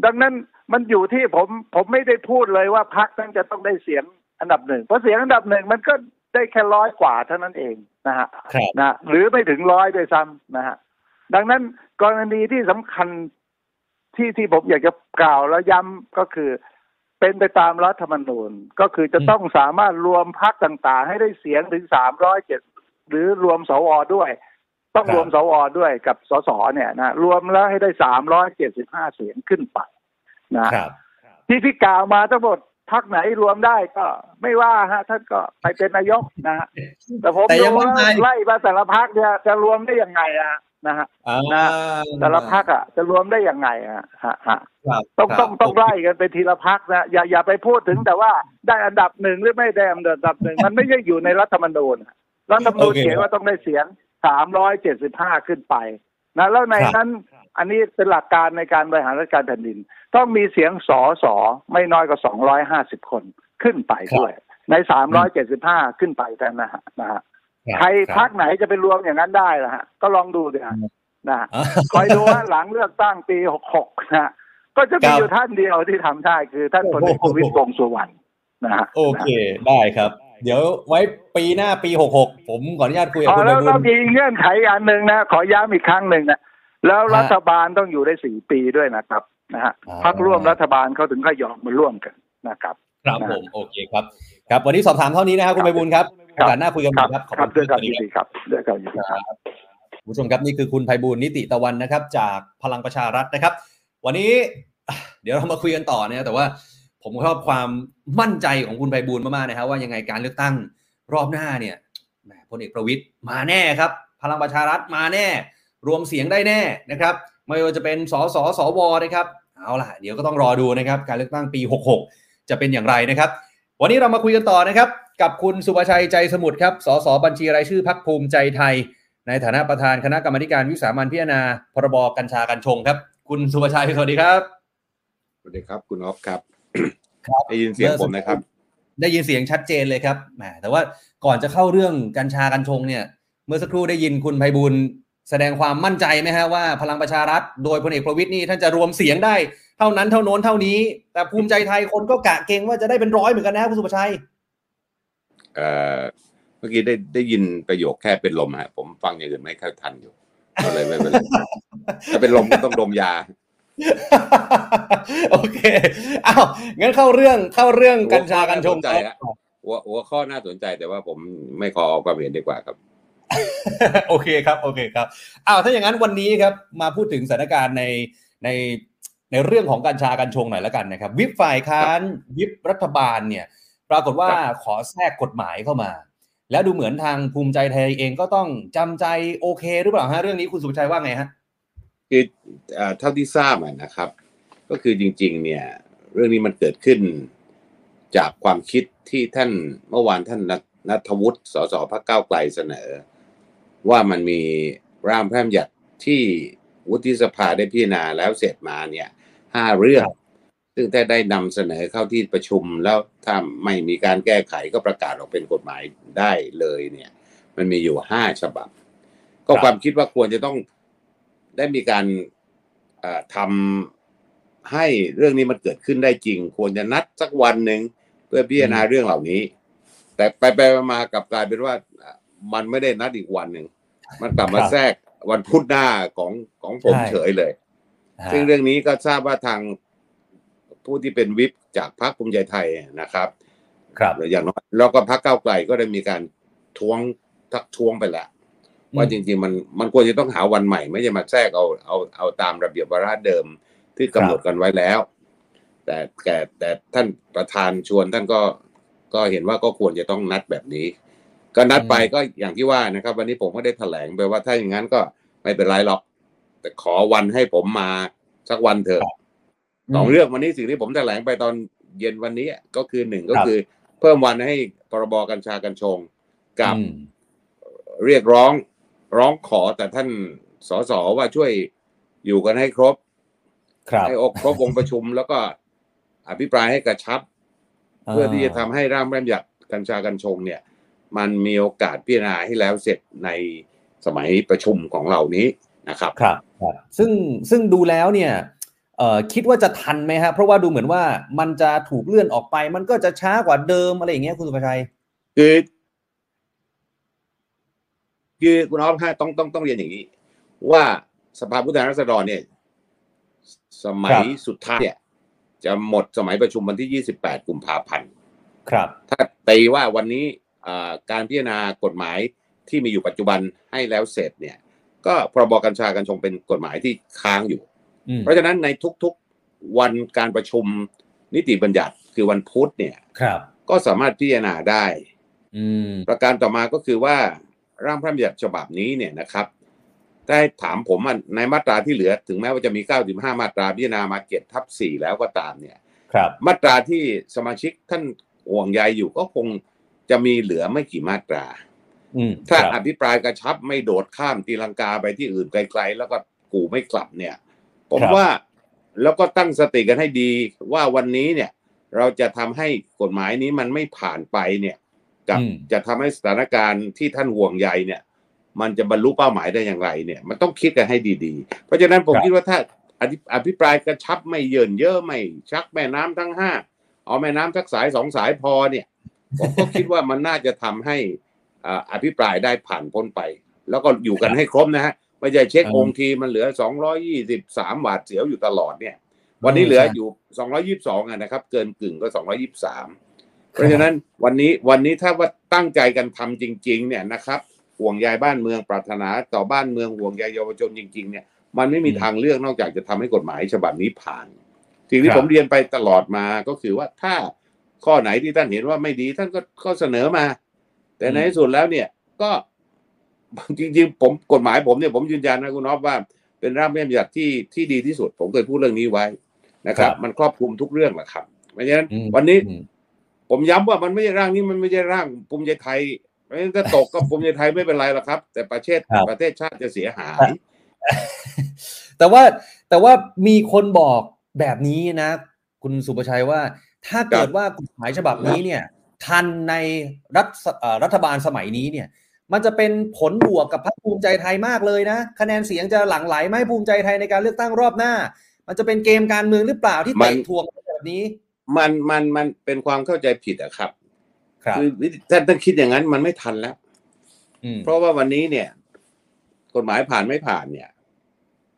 ดังนั้นมันอยู่ที่ผมผมไม่ได้พูดเลยว่าพรรคนั้นจะต้องได้เสียงอันดับหนึ่งเพราะเสียงอันดับหนึ่งมันก็ได้แค่ร้อยกว่าเท่านั้นเองนะฮะครับนะหรือไม่ถึงร้อยด้วยซ้ำนะฮะดังนั้นกรณีที่สำคัญ ที่ที่ผมอยากจะกล่าวแล้วย้ำก็คือ เป็นไปตามรัฐธรรมนูญ ก็คือจะต้องสามารถรวมพักต่างๆ ให้ได้เสียงถึงสามร้อยเจ็ดหรือรวมสวด้วย ต้องครับรวมสวด้วยกับสสเนี่ยนะรวมแล้วให้ได้สามร้อยเจ็ดสิบห้าเสียงขึ้นไปนะครับที่ที่กล่าวมาทั้งหมดพักไหนรวมได้ก็ไม่ว่าฮะท่านก็ไปเป็นนายกนะฮะแต่ผมแต่ยังไม่ดูว่าไปไล่มาแต่ละพักเนี่ยจะรวมได้ยังไงอะ นะฮะอ่านะแต่ละพักอะ จะรวมได้ยังไงอะฮะฮะครับต้องครับต้องต้องไล่กันเป็นทีละพักนะอย่าอย่าไปพูดถึงแต่ว่าได้อันดับหนึ่งหรือไม่ได้อันดับหนึ่งมันไม่ใช่อยู่ในรัฐธรรมนูญรัฐธรรมนูญโอเคเขียนว่าต้องได้เสียงสามร้อยเจ็ดสิบห้าขึ้นไปนะแล้วในครับนั้นอันนี้เป็นหลักการในการบริหารราชการแผ่นดิน ต้องมีเสียงสอสอไม่น้อยกว่าสองร้อยห้าสิบคนขึ้นไปด้วย ในสามร้อยเจ็ดสิบห้าขึ้นไปแต่นะฮะนะฮะบ ใครบพักไหนจะไปรวมอย่างนั้นได้ล่ะฮะก็ลองดูดิฮะนะฮะอ่าคอยดูว่าหลังเลือกตั้งปีหกหกนะฮะก็จะมีครับอยู่ท่านเดียวที่ทำได้คือท่านพลเอกประวิตรวงษ์สุวรรณนะฮะโอเคได้ครับ เดี๋ยวไว้ปีหน้าปีหกหกผมขออนุญาตคุยกับอ๋อคุณแล้วไพบูก็ลย์มีเงื่อนไขอันหนึ่งนะขอย้ำอีกครั้งหนึ่งนะแล้วฮะรัฐบาลต้องอยู่ได้สี่ปีด้วยนะครับนะฮะอ่าพักร่วมรัฐบาลเขาถึงก็ยอมมาร่วมกันนะครับ ครับผมโอเคครับ ครับวันนี้สอบถามเท่านี้นะครับคุณไพบูลย์ครับโอกาสหน้าคุยกันใหม่ครับขอบครับณด้วยกันสยิวันสดีครับด้วยกันยินดีครับคุณผู้ชมครับนี่คือคุณไพบูลย์นิติตะวันนะครับ จากพลังประชารัฐนะครับ วันนี้อะเดี๋ยวเรามาคุยกันต่อนะแต่ว่าผมชอบความมั่นใจของคุณไพบูลย์มากๆนะครับ ว่ายังไงการเลือกตั้งรอบหน้าเนี่ยแหมพลเอกประวิตยมาแน่ครับ พลังประชารัฐมาแน่ รวมเสียงได้แน่นะครับ ไม่ว่าจะเป็นสสสวนะครับเอาล่ะ เดี๋ยวก็ต้องรอดูนะครับ การเลือกตั้งปี 66 จะเป็นอย่างไรนะครับ วันนี้เรามาคุยกันต่อนะครับ กับคุณสุภชัยใจสมุทรครับ สสบัญชีรายชื่อพักภูมิใจไทย ในฐานะประธานคณะกรรมาธิการวิสามันพิจารณาพรบกัญชากัญชงครับ คุณสุภชัยสวัสดีครับสวัสดีครับ คุณออฟครับครับได้ยินเสียงผมนะครับ ได้ยินเสียงชัดเจนเลยครับแหมแต่ว่าก่อนจะเข้าเรื่องกัญชากัญชงเนี่ย เมื่อสักครู่ได้ยินคุณไพบูลย์แสดงความมั่นใจไหมฮะว่าพลังประชารัฐโดยพลเอกประวิตยนี่ท่านจะรวมเสียงได้ เท่านั้นเท่าโน้นเท่านี้ แต่ภูมิใจไทยคนก็กะเกรงว่าจะได้เป็นร้อยเหมือนกันนะคุณสุภชัยเอ่อเมื่อกี้ได้ได้ยินประโยคแค่เป็นลมฮะผมฟังอย่างอื่นไม่เข้าทันอยู่ก็เลยไม่เป็นไรถ้าเป็นลมก็ต้องดมยา โอเคอ้าวงั้นเข้าเรื่องเข้าเรื่องกัญชากัญชงหัวข้อน่าสนใจฮะหัวหัวข้อน่าสนใจแต่ว่าผมไม่ขอออกความเห็นดีกว่าครับ โอเคครับ โอเคครับอ้าวถ้าอย่างนั้นวันนี้ครับ มาพูดถึงสถานการณ์ในใน ในเรื่องของกัญชากัญชงหน่อยแล้วกันนะครับ วิปฝ่ายค้านวิปรัฐบาลเนี่ย ปรากฏว่าครับขอแทรกกฎหมายเข้ามา แล้วดูเหมือนทางภูมิใจไทยเองก็ต้องจำใจโอเคหรือเปล่าฮะเรื่องนี้คุณสุภชัยว่าไงฮะคือเอ่อเท่าที่ทราบอะนะครับ ก็คือจริง ๆ เนี่ย เรื่องนี้มันเกิดขึ้น จากความคิดที่ท่านเมื่อวานท่านนัทวุฒิสสพรรคก้าวไกลเสนอ ว่ามันมีร่างพระราชบัญญัติที่วุฒิสภาได้พิจารณาแล้วเสร็จมาเนี่ย ห้าเรื่อง ซึ่งถ้าได้นำเสนอเข้าที่ประชุมแล้วถ้าไม่มีการแก้ไขก็ประกาศออกเป็นกฎหมายได้เลยเนี่ย มันมีอยู่ห้าฉบับ ก็ความคิดว่าควรจะต้องได้มีการทำให้เรื่องนี้มันเกิดขึ้นได้จริง ควรจะนัดสักวันหนึ่งเพื่อพิจารณาเรื่องเหล่านี้ แต่ไปไปมากับกลายเป็นว่ามันไม่ได้นัดอีกวันหนึ่ง มันกลับมาแทรกวันพุธหน้าของของผมเฉยเลย ซึ่งเรื่องนี้ก็ทราบว่าทางผู้ที่เป็นวิปจากพรรคภูมิใจไทยนะครับ ครับอย่างน้อยแล้วก็พรรคก้าวไกลก็ได้มีการท้วงทักท้วงไปแล้วว่าจริง ๆ มันมันควรจะต้องหาวันใหม่ ไม่ใช่มาแทรกเอาเอาเอาตามระเบียบวาระเดิมที่กำหนดกันไว้แล้ว แต่แต่แต่ท่านประธานชวนท่านก็ก็เห็นว่าก็ควรจะต้องนัดแบบนี้ ก็นัดไปก็อย่างที่ว่านะครับ วันนี้ผมก็ได้แถลงไปว่าถ้าอย่างนั้นก็ไม่เป็นไรหรอก แต่ขอวันให้ผมมาสักวันเถอะสองเรื่องวันนี้สิ่งที่ผมแถลงไปตอนเย็นวันนี้ก็คือหนึ่งก็คือ เพิ่มวันให้พรบกัญชากัญชงกับเรียกร้องร้องขอแต่ท่านสสว่าช่วยอยู่กันให้ครบให้อกครบวงประชุม แล้วก็อภิปรายให้กระชับ เพื่อที่จะทำให้ร่างแรมหยัดกัญชากัญชงเนี่ย มันมีโอกาสพิจารณาให้แล้วเสร็จในสมัยประชุมของเรานี้นะครับครับครับ ซึ่งซึ่งดูแล้วเนี่ยเอ่อคิดว่าจะทันไหมฮะเพราะว่าดูเหมือนว่ามันจะถูกเลื่อนออกไป มันก็จะช้ากว่าเดิมอะไรอย่างเงี้ยคุณสุภชัยคือคือคุณอ๊อฟต้องต้องต้องเรียนอย่างนี้ ว่าสภาผู้แทนราษฎรเนี่ย สมัยสุดท้ายเนี่ย จะหมดสมัยประชุมวันที่ 28 กุมภาพันธ์ครับ ถ้าตีว่าวันนี้การพิจารณากฎหมายที่มีอยู่ปัจจุบันให้แล้วเสร็จเนี่ย ก็พรบกัญชากัญชงเป็นกฎหมายที่ค้างอยู่ เพราะฉะนั้นในทุกๆวันการประชุมนิติบัญญัติคือวันพุธเนี่ยครับก็สามารถพิจารณาได้อืมประการต่อมาก็คือว่าร่างพระราชบัญญัติฉบับนี้เนี่ยนะครับได้ถามผมในมาตราที่เหลือ ถึงแม้ว่าจะมี 95 มาตราพิจารณามาเก็ตทับ 4 แล้วก็ตามเนี่ย ครับ มาตราที่สมาชิกท่านห่วงใยอยู่ก็คงจะมีเหลือไม่กี่มาตราอืม ถ้าอภิปรายกระชับไม่โดดข้ามตีลังกาไปที่อื่นไกล ๆ แล้วก็กูไม่กลับเนี่ย ผมว่าแล้วก็ตั้งสติกันให้ดีว่าวันนี้เนี่ย เราจะทำให้กฎหมายนี้มันไม่ผ่านไปเนี่ย กับจะทำให้สถานการณ์ที่ท่านห่วงใยเนี่ย มันจะบรรลุเป้าหมายได้อย่างไรเนี่ย มันต้องคิดกันให้ดีๆ เพราะฉะนั้นผมคิดว่าถ้าอภิปรายกระชับไม่เยินเยอะไม่ชักแม่น้ำทั้งห้าเอาแม่น้ำทักสายสองสายพอเนี่ย ผมก็คิดว่ามันน่าจะทำให้ อภิปรายได้ผ่านพ้นไป แล้วก็อยู่กันให้ครบนะฮะไม่ใช่เช็คองทีมันเหลือสองร้อยี่สิบสามบาทเสียวอยู่ตลอดเนี่ย วันนี้เหลืออยู่สองร้อยี่สิบสองนะครับ เกินกึ่งก็สองร้อยี่สิบสามเพราะฉะนั้นวันนี้วันนี้ถ้าว่าตั้งใจกันทำจริง ๆ เนี่ยนะครับ ห่วงใยบ้านเมืองปรารถนาต่อบ้านเมืองห่วงใยเยาวชนจริง ๆ เนี่ยมันไม่มีทางเลือกนอกจากจะทำให้กฎหมายฉบับนี้ผ่านสิ่งที่ผมเรียนไปตลอดมาก็คือว่าถ้าข้อไหนที่ท่านเห็นว่าไม่ดีท่านก็ก็เสนอมา แต่ในที่สุดแล้วเนี่ยก็จริงๆ ผมกฎหมายผมเนี่ยผมยืนยันนะคุณน้อว่า เป็นร่างพระราชบัญญัติที่ที่ดีที่สุด ผมเคยพูดเรื่องนี้ไว้นะครับ มันครอบคลุมทุกเรื่องแหละครับเพราะฉะนั้นวันนี้ผมย้ำว่ามันไม่ใช่ร่างนี้มันไม่ใช่ร่างภูมิใจไทยเพราะฉะนั้นถ้าตกก็ภูมิใจไทยไม่เป็นไรหรอกครับ แต่ประเทศประเทศชาติจะเสียหาย แต่ว่าแต่ว่ามีคนบอกแบบนี้นะ คุณสุประชัยว่า ถ้าเกิดว่ากฎหมายฉบับนี้เนี่ย ทันในรัฐรัฐบาลสมัยนี้เนี่ยมันจะเป็นผลบวกกับพรรคภูมิใจไทยมากเลยนะคะแนนเสียงจะหลั่งไหลไม่ภูมิใจไทยในการเลือกตั้งรอบหน้า มันจะเป็นเกมการเมืองหรือเปล่าที่เตะทวงแบบนี้ มันมันมันเป็นความเข้าใจผิดอะครับ ครับคือท่านต้องคิดอย่างนั้นมันไม่ทันแล้วเพราะว่าวันนี้เนี่ย กฎหมายผ่านไม่ผ่านเนี่ย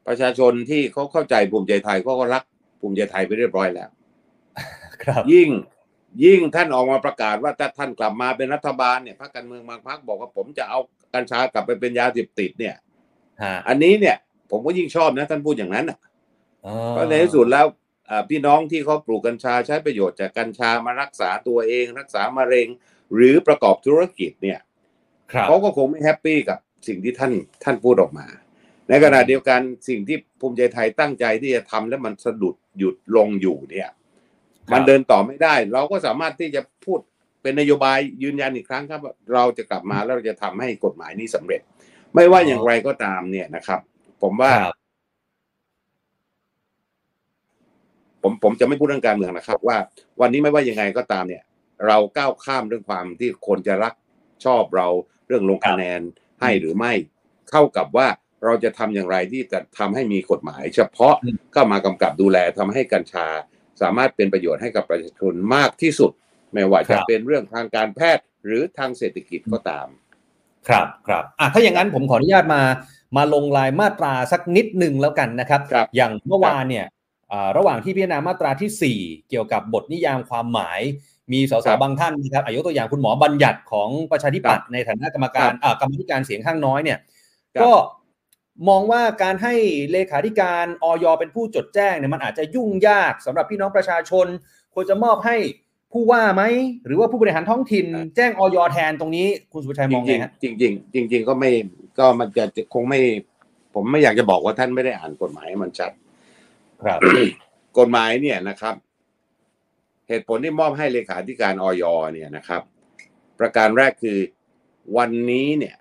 ประชาชนที่เขาเข้าใจภูมิใจไทยเขาก็รักภูมิใจไทยไปเรียบร้อยแล้ว ครับ ยิ่ง ยิ่งท่านออกมาประกาศว่าถ้าท่านกลับมาเป็นรัฐบาลเนี่ยพรรคการเมืองบางพรรคบอกว่าผมจะเอากัญชากลับไปเป็นยาเสพติดเนี่ยฮะอันนี้เนี่ย ผมก็ยิ่งชอบนะท่านพูดอย่างนั้นอะอ๋อเพราะในที่สุดแล้วอ่าพี่น้องที่เขาปลูกกัญชาใช้ประโยชน์จากกัญชามารักษาตัวเอง รักษามะเร็ง หรือประกอบธุรกิจเนี่ยครับเขาก็คงไม่แฮปปี้กับสิ่งที่ท่านท่านพูดออกมา ในขณะเดียวกันสิ่งที่ภูมิใจไทยตั้งใจที่จะทำแล้วมันสะดุดหยุดลงอยู่เนี่ย มันเดินต่อไม่ได้ เราก็สามารถที่จะพูดเป็นนโยบายยืนยันอีกครั้งครับว่าเราจะกลับมาแล้วเราจะทำให้กฎหมายนี้สำเร็จ ไม่ว่าอย่างไรก็ตามเนี่ยนะครับ ผมว่าครับผมผมจะไม่พูดเรื่องการเมืองนะครับ ว่า วันนี้ไม่ว่ายังไงก็ตามเนี่ย เราก้าวข้ามเรื่องความที่คนจะรักชอบเราเรื่องลงคะแนนให้หรือไม่เข้ากับว่าเราจะทำอย่างไรที่จะทำให้มีกฎหมาย เฉพาะอืมเข้ามากำกับดูแลทำให้กัญชา สามารถเป็นประโยชน์ให้กับประชาชนมากที่สุด ไม่ว่าจะเป็นเรื่องทางการแพทย์หรือทางเศรษฐกิจก็ตาม ครับครับอะถ้าอย่างนั้นผมขออนุญาตมามาลงรายมาตราสักนิดหนึ่งแล้วกันนะครับครับอย่างเมื่อวานเนี่ยอ่าระหว่างที่พิจารณามาตราที่ 4 เกี่ยวกับบทนิยามความหมาย มีสสครับบางท่านนะครับอายุตัวอย่างคุณหมอบัญญัติของประชาธิปัตย์ในฐานะกรรมการอ่ากรรมธิการเสียงข้างน้อยเนี่ยครับก็ มองว่าการให้เลขาธิการออยเป็นผู้จดแจ้งเนี่ยมันอาจจะยุ่งยากสำหรับพี่น้องประชาชน ควรจะมอบให้ผู้ว่าไหมหรือว่าผู้บริหารท้องถิ่น แจ้งออยแทนตรงนี้ คุณสุภชัยมองจไงริงฮะๆจริงๆจริง ๆ ก็ไม่ก็มันจะคงไม่ ผมไม่อยากจะบอกว่าท่านไม่ได้อ่านกฎหมายให้มันชัด ครับ กฎหมายเนี่ยนะครับ เหตุผลที่มอบให้เลขาธิการออยเนี่ยนะครับ ประการแรกคือวันนี้เนี่ย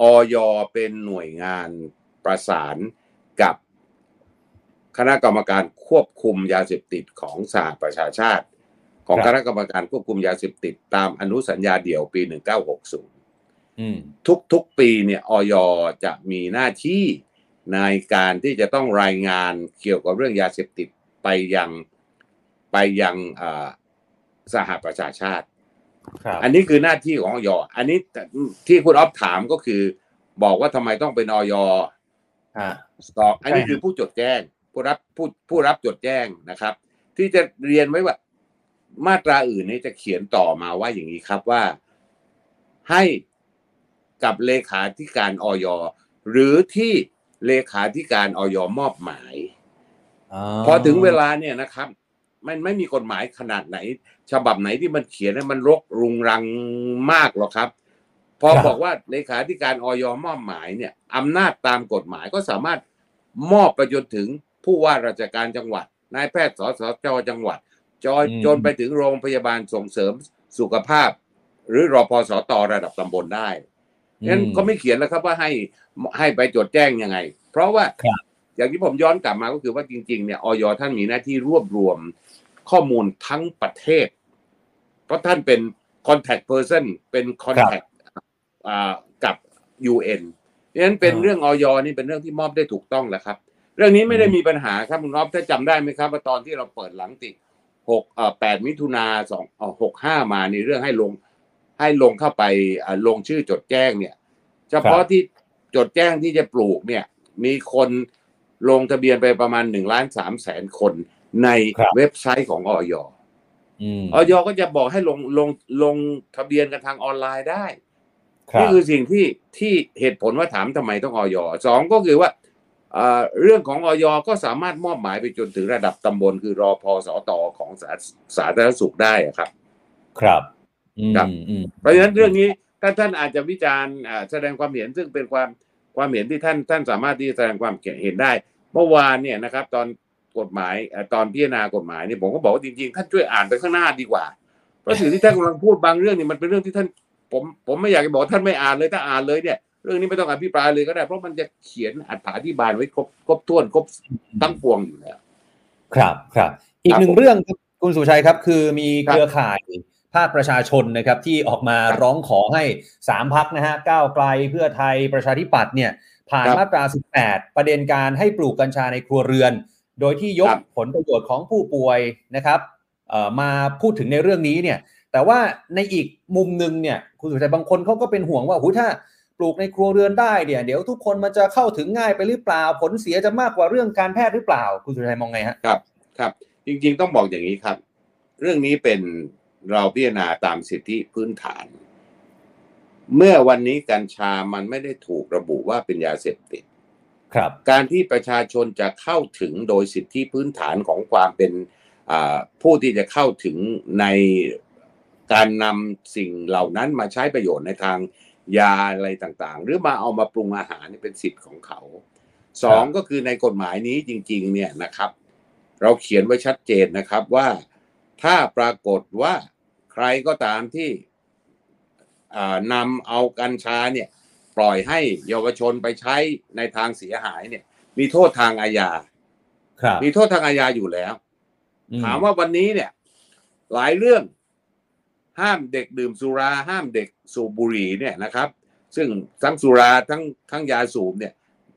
ออยเป็นหน่วยงานประสานกับคณะกรรมการควบคุมยาเสพติดของสหประชาชาติ ของครับคณะกรรมการควบคุมยาเสพติดตามอนุสัญญาเดี่ยวปี 1960อืมทุกๆปีเนี่ยออยจะมีหน้าที่ในการที่จะต้องรายงานเกี่ยวกับเรื่องยาเสพติดไปยังไปยังอ่าสหประชาชาติครับ อันนี้คือหน้าที่ของออยอันนี้ที่คุณออฟถามก็คือ บอกว่าทำไมต้องเป็นออยฮะสตอกอันนี้ใช่คือผู้จดแจ้ง ผู้รับผู้ผู้รับจดแจ้งนะครับ ที่จะเรียนไว้ว่า มาตราอื่นนี้จะเขียนต่อมาว่าอย่างนี้ครับว่า ให้กับเลขาธิการออยหรือที่เลขาธิการออยมอบหมายพอถึงเวลาเนี่ยนะครับ มันไม่มีกฎหมายขนาดไหน ฉบับไหนที่มันเขียนให้มันรกรุงรังมากหรอกครับ พอครับบอกว่าเลขาธิการออยมอบหมายเนี่ยอำนาจตามกฎหมายก็สามารถมอบไปจนถึงผู้ว่าราชการจังหวัด นายแพทย์สสจจังหวัด จอยอืมจนไปถึงโรงพยาบาลส่งเสริมสุขภาพ หรือรอพสตระดับตำบลได้งั้นก็ไม่เขียนแล้วครับว่าให้ให้ไปจดแจ้งยังไง เพราะว่าครับอย่างที่ผมย้อนกลับมาก็คือว่าจริง ๆเนี่ยออยท่านมีหน้าที่รวบรวม ข้อมูลทั้งประเทศ เพราะท่านเป็น contact person เป็น contact อ่ากับ UN ดังนั้นเป็นอ่าเรื่องออยนี่เป็นเรื่องที่มอบได้ถูกต้องแล้วครับ เรื่องนี้ไม่ได้มีปัญหาครับคุณรอบถ้าจำได้ไหมครับว่าตอนที่เราเปิดหลังติหกเอ่อแปดมิถุนาสองเอ่อหกห้ามาในเรื่องให้ลงให้ลงเข้าไปอ่าลงชื่อจดแจ้งเนี่ย เฉพาะที่จดแจ้งที่จะปลูกเนี่ย มีคนลงทะเบียนไปประมาณหนึ่งล้านสามแสนคน ในครับเว็บไซต์ของออยอืมออยก็จะบอกให้ลงลงลงทะเบียนกันทางออนไลน์ได้ครับนี่คือสิ่งที่ที่เหตุผลว่าถามทำไมต้องออยสองก็คือว่าเอ่อเรื่องของออยก็สามารถมอบหมายไปจนถึงระดับตำบลคือรอพอสตของสาสาธารณสุขได้อะครับ ครับอืมครับอืมเพราะฉะนั้นเรื่องนี้ท่านท่านอาจจะวิจารณ์อ่าแสดงความเห็นซึ่งเป็นความความเห็นที่ท่านท่านสามารถที่จะแสดงความเห็นได้ เมื่อวานเนี่ยนะครับ ตอน กฎหมายเอ่อตอนพิจารณากฎหมายเนี่ยผมก็บอกว่าจริงๆท่านช่วยอ่านไปข้างหน้าดีกว่าเพราะสิ่งที่ท่านกำลังพูดบางเรื่องนี่มันเป็นเรื่องที่ท่านผมผมไม่อยากจะบอกท่านไม่อ่านเลยถ้าอ่านเลยเนี่ยเรื่องนี้ไม่ต้องอภิปรายเลยก็ได้ เพราะมันจะเขียนอธิบายไว้ครบครบถ้วนครบทั้งปวงอยู่แล้วครับครับ อีกครับหนึ่งเรื่องครับคุณสุชัยครับคือมีครับเครือข่ายภาคประชาชนนะครับที่ออกมาครับร้องขอให้สามพักนะฮะก้าวไกลเพื่อไทยประชาธิปัตย์เนี่ยผ่านครับมาตรา 18 ประเด็นการให้ปลูกกัญชาในครัวเรือน โดยที่ยกครับผลประโยชน์ของผู้ป่วยนะครับเอ่อมาพูดถึงในเรื่องนี้เนี่ยแต่ว่าในอีกมุมหนึ่งเนี่ยคุณสุชัยบางคนเขาก็เป็นห่วงว่าหูถ้าปลูกในครัวเรือนได้เนี่ยเดี๋ยวทุกคนมันจะเข้าถึงง่ายไปหรือเปล่า ผลเสียจะมากกว่าเรื่องการแพทย์หรือเปล่า คุณสุชัยมองไงฮะครับครับ จริงๆต้องบอกอย่างนี้ครับ เรื่องนี้เป็นเราพิจารณาตามสิทธิพื้นฐาน เมื่อวันนี้กัญชามันไม่ได้ถูกระบุว่าเป็นยาเสพติด ครับ การที่ประชาชนจะเข้าถึงโดยสิทธิพื้นฐานของความเป็นผู้ที่จะเข้าถึงในการนำสิ่งเหล่านั้นมาใช้ประโยชน์ในทางยาอะไรต่างๆ หรือมาเอามาปรุงอาหารเป็นสิทธิ์ของเขาสองก็คือในกฎหมายนี้จริง ๆ เนี่ยนะครับ เราเขียนไว้ชัดเจนนะครับว่าถ้าปรากฏว่าใครก็ตามที่นำเอากัญชาเนี่ย ปล่อยให้เยาวชนไปใช้ในทางเสียหายเนี่ย มีโทษทางอาญาครับมีโทษทางอาญาอยู่แล้วอืถามว่าวันนี้เนี่ย หลายเรื่องห้ามเด็กดื่มสุรา ห้ามเด็กสูบบุหรี่เนี่ยนะครับ ซึ่งทั้งสุราทั้งทั้งยาสูบเนี่ย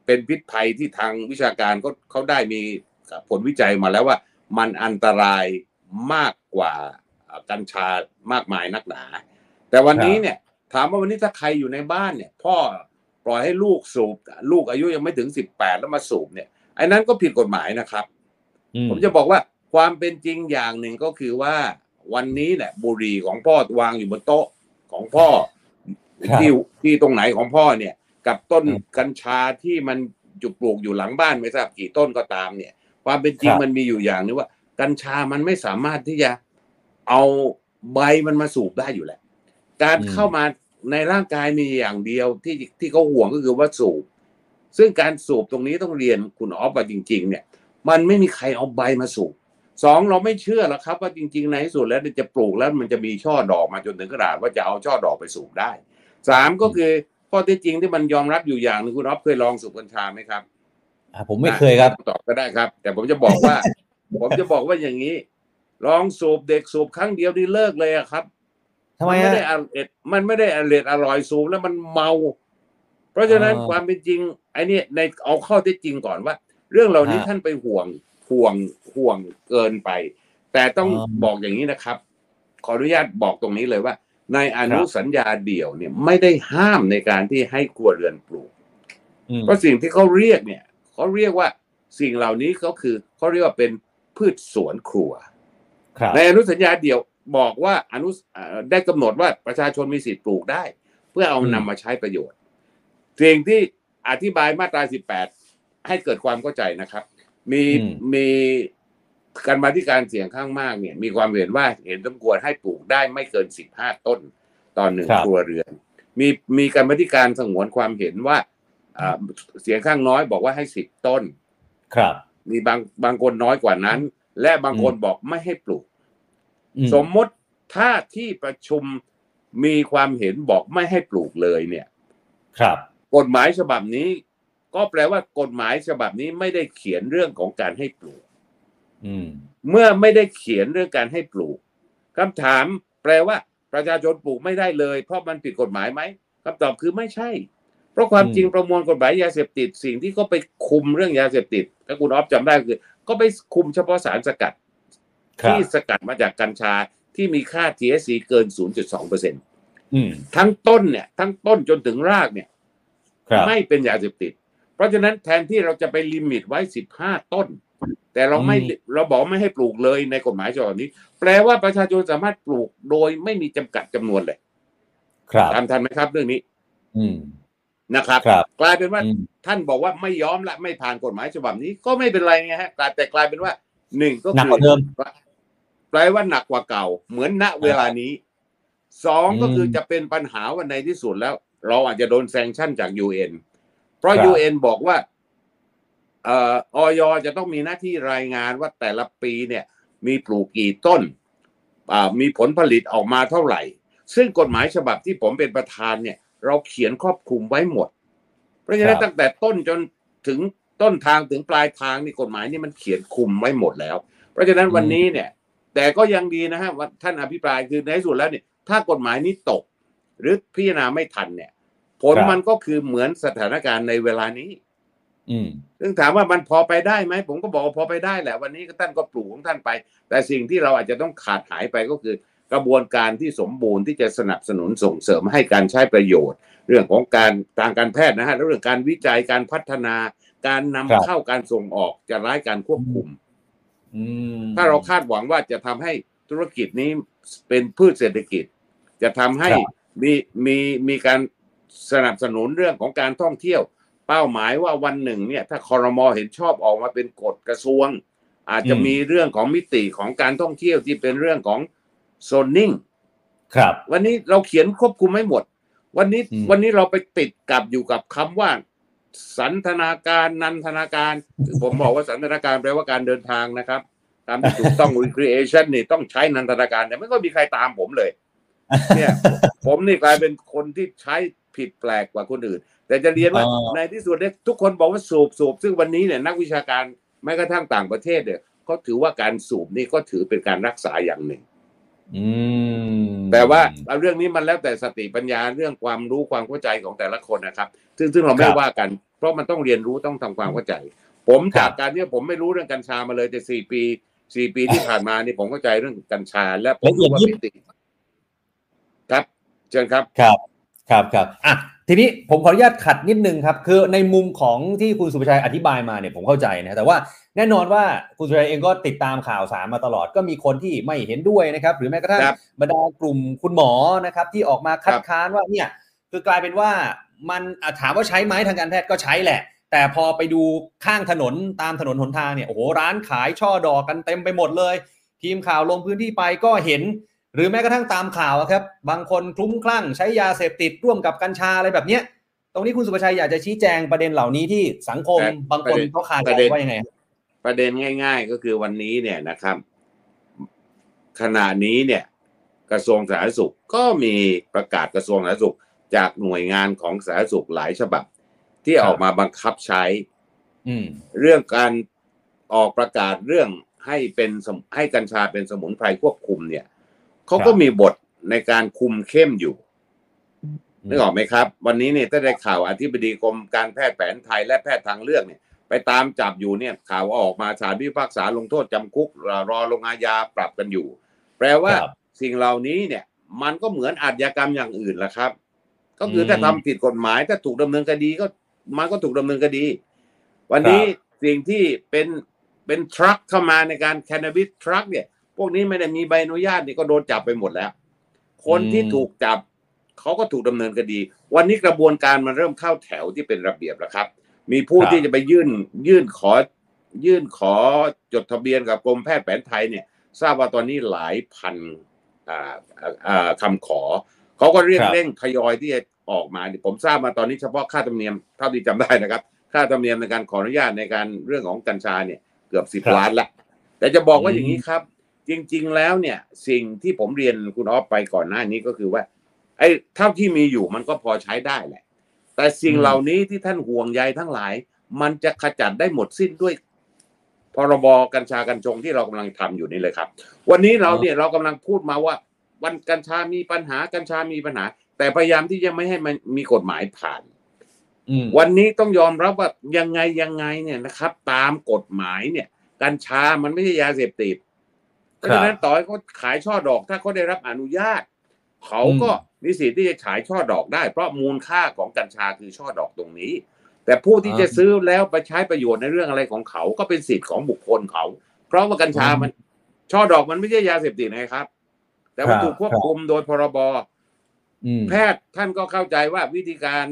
เป็นพิษภัยที่ทางวิชาการเขาเขาได้มีผลวิจัยมาแล้วว่า มันอันตรายมากกว่ากัญชามากมายนักหนา แต่วันนี้เนี่ย ถามว่าวันนี้ถ้าใครอยู่ในบ้านเนี่ย พ่อปล่อยให้ลูกสูบ ลูกอายุยังไม่ถึงสิบแปดแล้วมาสูบเนี่ยไอ้นั้นก็ผิดกฎหมายนะครับอืผมจะบอกว่าความเป็นจริงอย่างหนึ่งก็คือว่า วันนี้เนี่ยบุหรี่ของพ่อวางอยู่บนโต๊ะของพ่อครับที่ที่ตรงไหนของพ่อเนี่ย กับต้นครับกัญชาที่มันจุปลูกอยู่หลังบ้านไม่ทราบกี่ต้นก็ตามเนี่ย ความเป็นจริงครับมันมีอยู่อย่างนึงว่า กัญชามันไม่สามารถที่จะเอาใบมันมาสูบได้อยู่แหละ การอืมเข้ามาในร่างกายมีอย่างเดียวที่ที่เขาห่วงก็คือว่าสูบ ซึ่งการสูบตรงนี้ต้องเรียนคุณออฟว่าจริง ๆ เนี่ย มันไม่มีใครเอาใบมาสูบสองเราไม่เชื่อหรอกครับว่าจริงๆในที่สุดแล้วเนี่ยจะปลูกแล้วมันจะมีช่อดอกมาจนถึงขนาดว่าจะเอาช่อดอกไปสูบได้สามก็คือข้อเท็จจริงที่มันยอมรับอยู่อย่างหนึงคุณออฟเคยลองสูบกัญชาไหมครับอะผมไม่เคยครับตอบก็ได้ครับ แต่ผมจะบอกว่า ผมจะบอกว่าอย่างนี้ ลองสูบเด็กสูบครั้งเดียวนี่เลิกเลยอะครับ ทำไมนไม่ฮะได้อร่อยมันไม่ได้อร่อยอร่อยสูบแล้วมันเมา เพราะฉะนั้นอ๋อความเป็นจริงไอ้นี่ในเอาข้อเท็จจริงก่อนว่า เรื่องเหล่านี้ฮะท่านไปห่วงห่วงห่วงเกินไป แต่ต้องอ๋อบอกอย่างนี้นะครับ ขออนุญาตบอกตรงนี้เลยว่า ในอนุครับสัญญาเดี่ยวเนี่ยไม่ได้ห้ามในการที่ให้ครัวเรือนปลูกอืมเพราะสิ่งที่เขาเรียกเนี่ยเขาเรียกว่าสิ่งเหล่านี้ก็คือเขาเรียกว่าเป็นพืชสวนครัวครับในอนุสัญญาเดี่ยว บอกว่าอนุเอ่อได้กำหนดว่าประชาชนมีสิทธิ์ปลูกได้ เพื่อเอาอืมนำมาใช้ประโยชน์สิ่งที่อธิบายมาตรา 18 ให้เกิดความเข้าใจนะครับ มีมีการมาที่การเสียงข้างมากเนี่ย มีความเห็นว่าเห็นสมควรให้ปลูกได้ไม่เกิน 15 ต้นต่อหนึ่งครับครัวเรือน มีมีการมาที่การสงวนความเห็นว่าอ่าเสียงข้างน้อยบอกว่าให้ 10 ต้น ครับ มีบางบางคนน้อยกว่านั้น และบางคนบอกไม่ให้ปลูกอืม สมมติถ้าที่ประชุมมีความเห็นบอกไม่ให้ปลูกเลยเนี่ย ครับ กฎหมายฉบับนี้ ก็แปลว่ากฎหมายฉบับนี้ไม่ได้เขียนเรื่องของการให้ปลูกอืมเมื่อไม่ได้เขียนเรื่องการให้ปลูกคำถาม แปลว่า ประชาชนปลูกไม่ได้เลย เพราะมันผิดกฎหมายไหมคำตอบคือไม่ใช่ เพราะความอืมจริงประมวลกฎหมายยาเสพติด สิ่งที่เขาไปคุมเรื่องยาเสพติดถ้าคุณออฟจำได้คือ ก็ไปคุมเฉพาะสารสกัดครับ ที่สกัดมาจากกัญชาที่มีค่า THC เกิน 0.2เปอร์เซ็นอืมทั้งต้นเนี่ย ทั้งต้นจนถึงรากเนี่ยครับไม่เป็นยาเสพติด เพราะฉะนั้นแทนที่เราจะไปลิมิตไว้ 15 ต้น แต่เราไม่อืมเราบอกไม่ให้ปลูกเลยในกฎหมายฉบับนี้ แปลว่าประชาชนสามารถปลูกโดยไม่มีจำกัดจำนวนเลย ครับตามทันไหมครับเรื่องนี้ อืมนะครับครับกลายเป็นว่าอืมท่านบอกว่าไม่ยอมละไม่ผ่านกฎหมายฉบับนี้ก็ไม่เป็นไรไงฮะกลายแต่กลายเป็นว่าหนึ่งก็หนักคืกว่าเดิม แปลว่าหนักกว่าเก่า เหมือนณเวลานี้สองก็คืออืมจะเป็นปัญหาวันในที่สุดแล้ว เราอาจจะโดนแซงชั่นจากยูเอ็นเพราะครับยูเอ็นบอกว่าเอ่อออยจะต้องมีหน้าที่รายงานว่าแต่ละปีเนี่ย มีปลูกกี่ต้นอ่ามีผลผลิตออกมาเท่าไหร่ ซึ่งกฎหมายฉบับที่ผมเป็นประธานเนี่ย เราเขียนครอบคลุมไว้หมด เพราะฉะนั้นครับตั้งแต่ต้นจนถึงต้นทางถึงปลายทางนี่กฎหมายนี่มันเขียนคุมไว้หมดแล้ว เพราะฉะนั้นวันนี้เนี่ย แต่ก็ยังดีนะฮะว่าท่านอภิปรายคือในที่สุดแล้วเนี่ยถ้ากฎหมายนี้ตก หรือพิจารณาไม่ทันเนี่ย ผลครับมันก็คือเหมือนสถานการณ์ในเวลานี้ อืมซึ่งถามว่ามันพอไปได้ไหมผมก็บอกว่าพอไปได้แหละ วันนี้ก็ท่านก็ปลูกของท่านไป แต่สิ่งที่เราอาจจะต้องขาดหายไปก็คือกระบวนการที่สมบูรณ์ที่จะสนับสนุนส่งเสริมให้การใช้ประโยชน์ เรื่องของการทางการแพทย์นะฮะแล้วเรื่องการวิจัยการพัฒนา การนำครับเข้าการส่งออกจะร้ายการควบคุมอืม ถ้าเราคาดหวังว่าจะทำให้ธุรกิจนี้เป็นพืชเศรษฐกิจ จะทำให้ครับมีมีมีการสนับสนุนเรื่องของการท่องเที่ยว เป้าหมายว่าวันหนึ่งเนี่ย ถ้าคอรมอเห็นชอบออกมาเป็นกฎกระทรวง อาจจะอืมมีเรื่องของมิติของการท่องเที่ยวที่เป็นเรื่องของโซนนิ่งครับ วันนี้เราเขียนควบคุมไม่หมด วันนี้อืมวันนี้เราไปติดกับอยู่กับคำว่า สันทนาการนันทนาการคือผมบอกว่าสันทนาการแปลว่าการเดินทางนะครับตามที่ถูกต้อง recreation นี่ต้องใช้นันทนาการแต่ไม่ก็มีใครตามผมเลย เนี่ย ผมนี่กลายเป็นคนที่ใช้ผิดแปลกกว่าคนอื่น แต่จะเรียนว่าอ๋อในที่สุดเนี่ยทุกคนบอกว่าสูบสูบซึ่งวันนี้เนี่ยนักวิชาการแม้กระทั่งต่างประเทศเนี่ยเขาถือว่าการสูบนี่ก็ถือเป็นการรักษาอย่างหนึ่งอืม แต่ว่าเอาเรื่องนี้มันแล้วแต่สติปัญญาเรื่องความรู้ความเข้าใจของแต่ละคนนะครับ ซึ่งซึ่งเราไม่ครับว่ากัน เพราะมันต้องเรียนรู้ต้องทำความเข้าใจ ผมจากครับการที่ผมไม่รู้เรื่องกัญชามาเลยแต่สี่ปีสี่ปีที่ผ่านมานี่ผมเข้าใจเรื่องกัญชา และผมละเอียดรู้ว่ายิบมิติครับ เชิญครับ ครับ ครับครับอะ ทีนี้ผมขออนุญาตขัดนิดนึงครับ คือในมุมของที่คุณสุภชัยอธิบายมาเนี่ยผมเข้าใจนะแต่ว่าแน่นอนว่าคุณสุภชัยเองก็ติดตามข่าวสารมาตลอดก็มีคนที่ไม่เห็นด้วยนะครับ หรือแม้กระทั่งครับบรรดากลุ่มคุณหมอนะครับ ที่ออกมาคัดครับค้านว่าเนี่ยคือกลายเป็นว่ามันอะถามว่าใช้ไหมทางการแพทย์ก็ใช้แหละ แต่พอไปดูข้างถนนตามถนนหนทางเนี่ยโอ้โหร้านขายช่อดอกกันเต็มไปหมดเลย ทีมข่าวลงพื้นที่ไปก็เห็น หรือแม้กระทั่งตามข่าวอะครับ บางคนคลุ้มคลั่งใช้ยาเสพติดร่วมกับกัญชาอะไรแบบเนี้ย ตรงนี้คุณสุภชัยอยากจะชี้แจงประเด็นเหล่านี้ที่สังคมแต่บางคนประเด็นเขาคาใจประเด็นว่ายังไงครับประเด็นง่าย ๆ ก็คือวันนี้เนี่ยนะครับ ขณะนี้เนี่ย กระทรวงสาธารณสุขก็มีประกาศกระทรวงสาธารณสุขจากหน่วยงานของสาธารณสุขหลายฉบับ ที่ออกมาบังคับใช้อืมเรื่องการออกประกาศเรื่องให้เป็นสมให้กัญชาเป็นสมุนไพรควบคุมเนี่ย เขาก็มีบทในการคุมเข้มอยู่นึกออกไหมครับ วันนี้เนี่ยถ้าได้ข่าวอธิบดีกรมการแพทย์แผนไทยและแพทย์ทางเลือกเนี่ย ไปตามจับอยู่เนี่ยข่าวออกมาศาลพิพากษาลงโทษจำคุก รอรอลงอาญาปรับกันอยู่ แปลว่าครับสิ่งเหล่านี้เนี่ย มันก็เหมือนอาชญากรรมอย่างอื่นแหละครับ ก็คืออมถ้าทำผิดกฎหมายถ้าถูกดำเนินคดีก็มันก็ถูกดำเนินคดี วันนี้สิ่งที่เป็นเป็นทรัคเข้ามาในการแค n น a บิสทรัคเนี่ย พวกนี้ไม่ได้มีใบอนุญาตนี่ก็โดนจับไปหมดแล้ว คนที่ถูกจับเขาก็ถูกดำเนินคดี วันนี้กระบวนการมันเริ่มเข้าแถวที่เป็นระเบียบแล้วครับ มีผู้ที่จะไปยื่นยื่นขอ ยื่นขอจดทะเบียนกับกรมแพทย์แผนไทยเนี่ย ทราบว่าตอนนี้หลายพันอ่าอ่าอ่าคำขอ เขาก็เร่งครับเร่งทยอยที่จะออกมาผมทราบมาตอนนี้เฉพาะค่าธรรมเนียมเท่าที่จำได้นะครับ ค่าธรรมเนียมในการขออนุญาตในการเรื่องของกัญชาเนี่ยเกือบสิบล้านละแต่จะบอกว่าอย่างนี้ครับ จริง ๆ แล้วเนี่ย สิ่งที่ผมเรียนคุณออฟไปก่อนหน้านี้ก็คือว่า ไอ้เท่าที่มีอยู่มันก็พอใช้ได้แหละ แต่สิ่งเหล่านี้ที่ท่านห่วงใยทั้งหลาย มันจะขจัดได้หมดสิ้นด้วยพรบกัญชากัญชงที่เรากำลังทำอยู่นี่เลยครับ วันนี้เราเนี่ยเรากำลังพูดมาว่า วันกัญชามีปัญหากัญชามีปัญหา แต่พยายามที่จะไม่ให้มันมีกฎหมายผ่านอืมวันนี้ต้องยอมรับว่ายังไงยังไงเนี่ยนะครับ ตามกฎหมายเนี่ย กัญชามันไม่ใช่ยาเสพติด เพราะฉะนั้นต่อให้เขาขายช่อดอก ถ้าเขาได้รับอนุญาต เขาก็มีสิทธิ์ที่จะขายช่อดอกได้ เพราะมูลค่าของกัญชาคือช่อดอกตรงนี้ แต่ผู้ที่จะซื้อแล้วไปใช้ประโยชน์ในเรื่องอะไรของเขาก็เป็นสิทธิ์ของบุคคลเขา เพราะว่ากัญชามันช่อดอกมันไม่ใช่ยาเสพติดนะครับ แต่มันถูกควบคุมโดยพรบอืมแพทย์ท่านก็เข้าใจว่าวิธีการ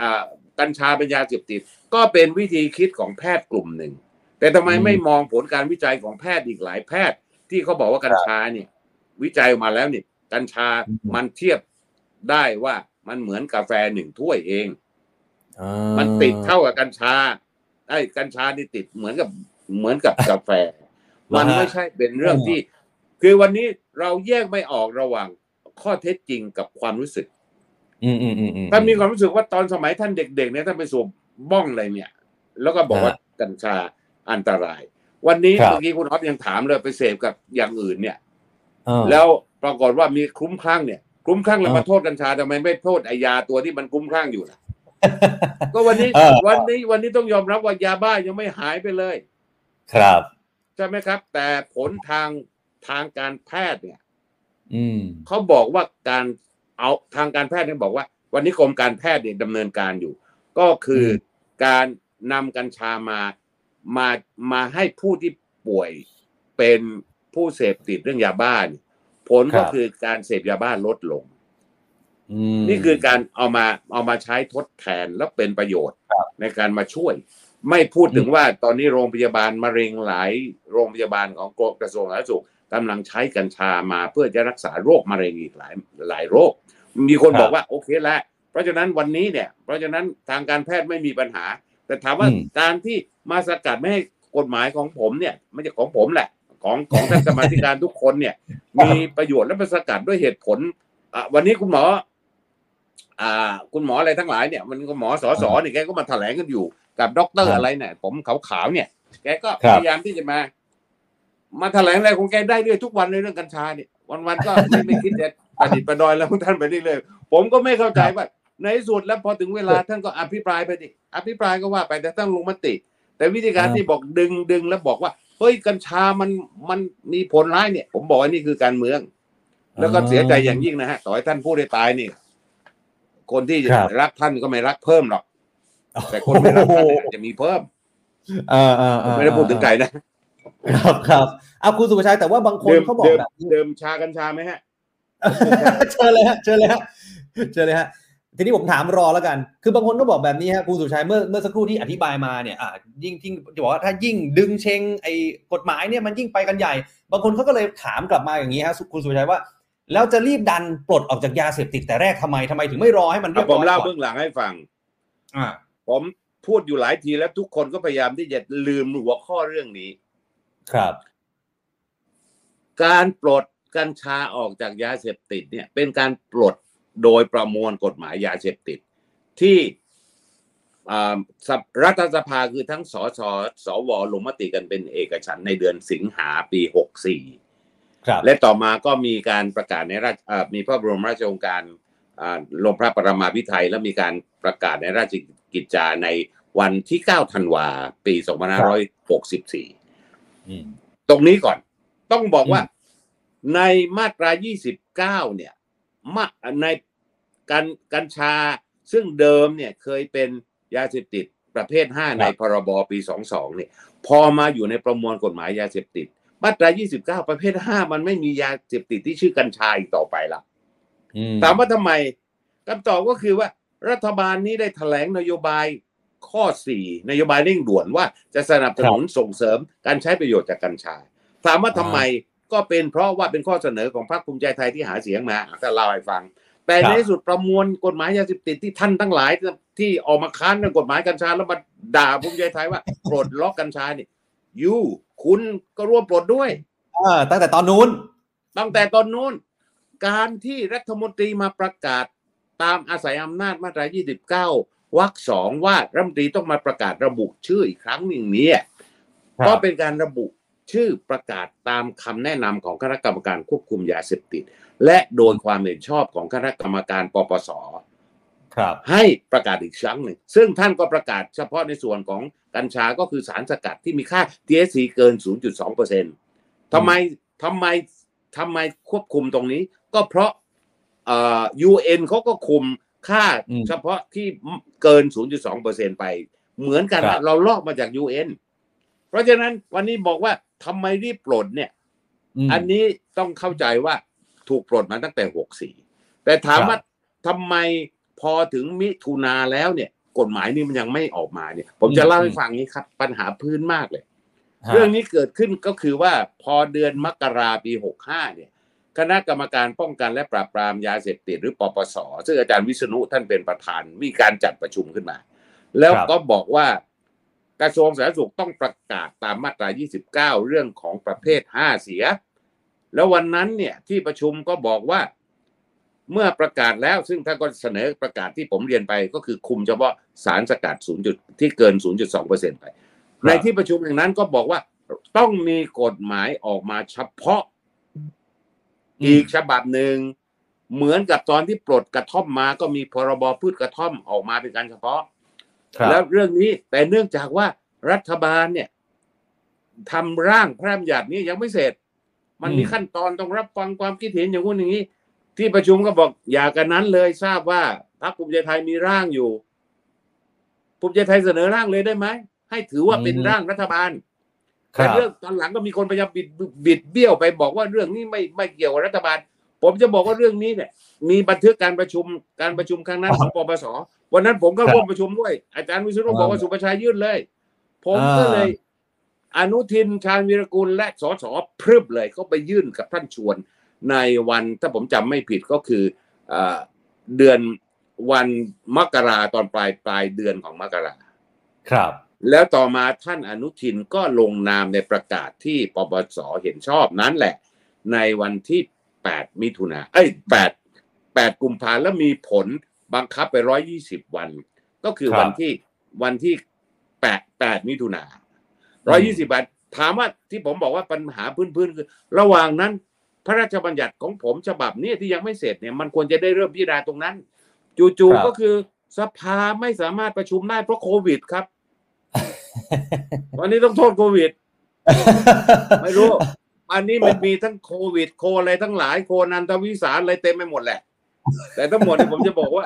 อ่ากัญชาเป็นยาเสพติด ก็เป็นวิธีคิดของแพทย์กลุ่มหนึ่ง แต่ทำไมอืมไม่มองผลการวิจัยของแพทย์อีกหลายแพทย์ ที่เขาบอกว่ากัญชาเนี่ย วิจัยออกมาแล้วเนี่ย กัญชาอืมมันเทียบได้ว่ามันเหมือนกาแฟหนึ่งถ้วยเองอ่ามันติดเท่ากับกัญชาไอ้กัญชานี่ติดเหมือนกับเหมือนกับกาแฟ มันไม่ใช่เป็นเรื่องที่ คือวันนี้เราแยกไม่ออกระหว่างข้อเท็จจริงกับความรู้สึก อืมอืมอืมอืมท่านมีความรู้สึกว่าตอนสมัยท่านเด็กๆเนี่ยท่านไปสูบบ้องอะไรเนี่ย แล้วก็บอกว่ากัญชาอันตราย วันนี้ครับเมื่อกี้คุณอ๊อฟยังถามเลยไปเสพกับอย่างอื่นเนี่ยอ่าแล้วปรากฏว่ามีคลุ้มคลั่งเนี่ยคลุ้มคลั่งแล้วอ่ามมาโทษกัญชาทำไมไม่โทษไอยาตัวที่มันคลุ้มคลั่งอยู่ล่ะ ก็วันนี้เออวันนี้วันนี้ต้องยอมรับว่ายาบ้ายังไม่หายไปเลย ครับใช่ไหมครับ แต่ผลทางทางการแพทย์เนี่ย อืมเขาบอกว่าการเอาทางการแพทย์เนี่ยบอกว่า วันนี้กรมการแพทย์เนี่ยดำเนินการอยู่ ก็คืออมการนำกัญชามา มามาให้ผู้ที่ป่วยเป็นผู้เสพติดเรื่องยาบ้าเนี่ยผลก็คือการเสพยาบ้าลดลงอืมนี่คือการเอามาเอามาใช้ทดแทนแล้วเป็นประโยชน์ครับในการมาช่วย ไม่พูดถึงว่าตอนนี้โรงพยาบาลมะเร็งหลายโรงพยาบาลของกระทรวงสาธารณสุขกำลังใช้กัญชามาเพื่อจะรักษาโรคมะเร็งอีกหลายหลายโรค มีคนครับบอกว่าโอเคแล้วเพราะฉะนั้นวันนี้เนี่ย เพราะฉะนั้นทางการแพทย์ไม่มีปัญหา แต่ถามว่าอืมการที่มาสกัดไม่ให้กฎหมายของผมเนี่ยไม่ใช่ของผมแหละ ของของท่านกรรมาธิการทุกคนเนี่ย มีประโยชน์และเป็นสกัดด้วยเหตุผลอะวันนี้คุณหมอ อ่า คุณหมออะไรทั้งหลายเนี่ย มันก็หมอสอสอเนี่ยแกก็มาแถลงกันอยู่กับด็อกเตอร์อะไรเนี่ย ผมขาวๆเนี่ย แกก็ครับพยายามที่จะมา มาแถลงอะไรของแกได้เรื่อยทุกวันในเรื่องกัญชาเนี่ยวันๆก็ไม่ไม่คิดจะประดิษฐ์ประดอยแล้วของท่านไปเรื่อยๆผมก็ไม่เข้าใจว่า ในที่สุดแล้วพอถึงเวลาท่านก็อภิปรายไปดิอภิปรายก็ว่าไปแต่ต้องลงมติ แต่วิธีการอ่าที่บอกดึงดึงแล้วบอกว่าเฮ้ยกัญชามันมันมีผลร้ายเนี่ย ผมบอกว่านี่คือการเมือง แล้วก็เสียใจอย่างยิ่งนะฮะต่อให้ท่านพูดได้ตายนี่ คนที่ครับรักท่านก็ไม่รักเพิ่มหรอก แต่คนไม่รักท่านเนี่ยอาจจะมีเพิ่มเออเออเออไม่ได้พูดถึงไก่นะครับครับเอาคุณสุภาชัยแต่ว่าบางคนดื่มเขาบอกดื่มแบบนี้ดื่มชากัญชาไหมฮะเชิญเลยฮะเชิญเลยฮะเชิญเลยฮะ ทีนี้ผมถามรอแล้วกัน คือบางคนก็บอกแบบนี้ฮะคุณสุชัยเมื่อเมื่อสักครู่ที่อธิบายมาเนี่ยอ่ายิ่งที่จะบอกว่าถ้ายิ่งดึงเชงไอ้กฎหมายเนี่ยมันยิ่งไปกันใหญ่ บางคนเขาก็เลยถามกลับมาอย่างนี้ฮะคุณสุชัยว่า แล้วจะรีบดันปลดออกจากยาเสพติดแต่แรกทำไมทำไมถึงไม่รอให้มันเรียบผร้มอยเล่าก่อนเบื้องหลังให้ฟัง อ่า ผมพูดอยู่หลายทีแล้วทุกคนก็พยายามที่จะลืมหัวข้อเรื่องนี้ ครับ การปลดกัญชาออกจากยาเสพติดเนี่ย เป็นการปลด โดยประมวลกฎหมายยาเสพติด ที่อ่าสภรัฐสภาคือทั้งสสสวลงมติกันเป็นเอกฉันท์ในเดือนสิงหาปี 64ครับและต่อมาก็มีการประกาศในราชเอ่อมีพระบรมราชโองการอ่าลงพระปรมาภิไธยและมีการประกาศในราชกิจจาในวันที่ 9 ธันวาปี 2564อืมตรงนี้ก่อนต้องบอกว่าอืมในมาตรา 29 เนี่ยมาใน การกัญชาซึ่งเดิมเนี่ยเคยเป็นยาเสพติดประเภท 5 ในพรบปี 22 เนี่ย พอมาอยู่ในประมวลกฎหมายยาเสพติด มาตรา 29 ประเภท 5 มันไม่มียาเสพติดที่ชื่อกัญชาอีกต่อไปละอืมถามว่าทำไมคำตอบก็คือว่ารัฐบาลนี้ได้แถลงนโยบายข้อ 4 นโยบายเร่งด่วนว่าจะสนับสนุนส่งเสริมการใช้ประโยชน์จากกัญชา ถามว่าทำไมก็เป็นเพราะว่าเป็นข้อเสนอของพรรคภูมิใจไทยที่หาเสียงมาจะเล่าให้ฟัง แต่ในที่สุดประมวลกฎหมายยาเสพติดที่ท่านทั้งหลายที่ออกมาค้านเรื่องกฎหมายกัญชาแล้วมาด่าภูมิใจไทยว่าปลดล็อกกัญชาเนี่ยยูคุณก็ร่วมปลดด้วยอ่าตั้งแต่ตอนนู้น ตั้งแต่ตอนนู้น การที่รัฐมนตรีมาประกาศตามอาศัยอำนาจมาตรา 29 วรรคสองว่ารัฐมนตรีต้องมาประกาศระบุชื่ออีกครั้งหนึ่งเนี่ยครับก็เป็นการระบุชื่อประกาศตามคำแนะนำของคณะกรรมการควบคุมยาเสพติด และโดยความเห็นชอบของคณะกรรมการปปสครับ ให้ประกาศอีกครั้งหนึ่ง ซึ่งท่านก็ประกาศเฉพาะในส่วนของกัญชาก็คือสารสกัดที่มีค่า THC เกิน 0.2เปอร์เซ็นต์ทำไมทำไมทำไมควบคุมตรงนี้ ก็เพราะเอ่อ UN เขาก็คุมค่าอืมเฉพาะที่เกิน 0.2เปอร์เซ็นต์ไป เหมือนกันครันะบเราลอกมาจาก UN เพราะฉะนั้นวันนี้บอกว่าทำไมรีบปลดเนี่ยมอันนี้ต้องเข้าใจว่า ถูกปลดมาตั้งแต่64แต่ถามครับว่าทำไมพอถึงมิถุนาแล้วเนี่ย กฎหมายนี้มันยังไม่ออกมาเนี่ย ผมจะเล่าให้ฟังนี้ครับ ปัญหาพื้นมากเลยฮะเรื่องนี้เกิดขึ้นก็คือว่าพอเดือนมกราปี65เนี่ย คณะกรรมการป้องกันและปราบปรามยาเสพติดหรือปปส ซึ่งอาจารย์วิษณุท่านเป็นประธานมีการจัดประชุมขึ้นมา แล้วครับก็บอกว่ากระทรวงสาธารณสุขต้องประกาศตามมาตรา 29 เรื่องของประเภท 5 เสีย แล้ววันนั้นเนี่ยที่ประชุมก็บอกว่าเมื่อประกาศแล้วซึ่งท่านก็เสนอประกาศที่ผมเรียนไปก็คือคุมเฉพาะสารสกัด 0. จุดที่เกิน 0.2%ไป ในที่ประชุมอย่างนั้นก็บอกว่าต้องมีกฎหมายออกมาเฉพาะอืมอีกฉบับหนึ่งเหมือนกับตอนที่ปลดกระท่อมมาก็มีพรบพืชกระท่อมออกมาเป็นการเฉพาะครับแล้วเรื่องนี้แต่เนื่องจากว่ารัฐบาลเนี่ยทำร่างพระราชบัญญัตินี้ยังไม่เสร็จ มันมีอืมขั้นตอนต้องรับฟังความคิดเห็นอย่างนู้นอย่างนี้ ที่ประชุมก็บอกอย่ากันนั้นเลยทราบว่าพรรคภูมิใจไทยมีร่างอยู่ภูมิใจไทยเสนอร่างเลยได้ไหมให้ถือว่าเป็นอืมร่างรัฐบาลครัแต่บเรื่องตอนหลังก็มีคนพยายามบิดบิดเบี้ยวไปบอกว่าเรื่องนี้ไม่ไม่เกี่ยวกับรัฐบาล ผมจะบอกว่าเรื่องนี้เนี่ย มีบันทึกการประชุมการประชุมครั้งนั้นของปปสวันนั้นผมก็ครับร่วมประชุมด้วย อาจารย์วิศนุบอกว่าอ่าสุประชัยยื่นเลย ผมก็อ่าเลย อนุทินชาญวีรกุลและสสพรึบเลยเขาไปยื่นกับท่านชวนในวันถ้าผมจำไม่ผิดก็คือเอ่อเดือนวันมกราตอนปลายปลายเดือนของมกราครับ แล้วต่อมาท่านอนุทินก็ลงนามในประกาศที่ปปสเห็นชอบนั้นแหละ ในวันที่ 8 มิถุนาเอ้ย8 8กุมภาแล้วมีผลบังคับไป 120 วัน ก็คือครับวันที่วันที่ 8 8 มิถุนา 120วันถามว่าที่ผมบอกว่าปัญหาพื้นๆคือ ระหว่างนั้น พระราชบัญญัติของผมฉบับเนี้ที่ยังไม่เสร็จเนี่ยมันควรจะได้เริ่มพิจารณาตรงนั้น จู่ครับๆก็คือสภาไม่สามารถประชุมได้เพราะโควิดครับ วันนี้ต้องโทษโควิด ไม่รู้ อันนี้มันมีทั้งโควิด โคอะไรทั้งหลายโคนันทวิสารอะไรเต็มไปหมดแหละ แต่ทั้งหมดเนี่ยผมจะบอกว่า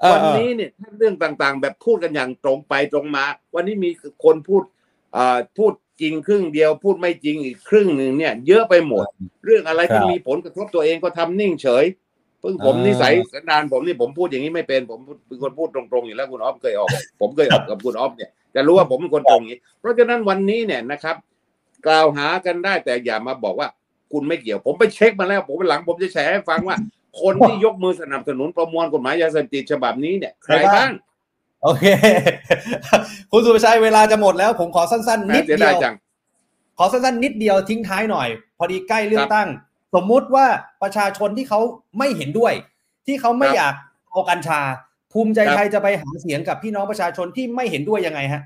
เออวันนี้เนี่ยถ้าเรื่องต่างๆ แบบพูดกันอย่างตรงไปตรงมา วันนี้มีคนพูดอ่า พูดจริงครึ่งเดียวพูดไม่จริงอีกครึ่งหนึ่งเนี่ย เยอะไปหมด เรื่องอะไรที่ครับมีผลกระทบตัวเองก็ทำนิ่งเฉยเพิ่งผมอ่านินิสัยสันดานผมนี่ผมพูดอย่างนี้ไม่เป็นผมเป็นคนพูดตรงๆอยู่แล้วคุณออฟเคยออก ผมเคยออกกับคุณออฟเนี่ยจะรู้ว่าผมเป็นคนตรงอย่างนี้ เพราะฉะนั้นวันนี้เนี่ยนะครับ กล่าวหากันได้แต่อย่ามาบอกว่าคุณไม่เกี่ยว ผมไปเช็คมาแล้ว ผมหลังผมจะแชร์ให้ฟังว่า คนที่ยกมือสนับสนุนประมวลกฎหมายยาเสพติดฉบับนี้เนี่ยใครบ้าง โอเค คุณสุภชัยเวลาจะหมดแล้วผมขอสั้นๆ นิดเสียเดีดายยวจังขอสั้นๆนิดเดียวทิ้งท้ายหน่อย พอดีใกล้เลือครักบตั้ง สมมุติว่าประชาชนที่เขาไม่เห็นด้วย ที่เขาไม่ครับอยากเอากัญชา ภูมิใจครับไทยจะไปหาเสียงกับพี่น้องประชาชนที่ไม่เห็นด้วยยังไงฮะ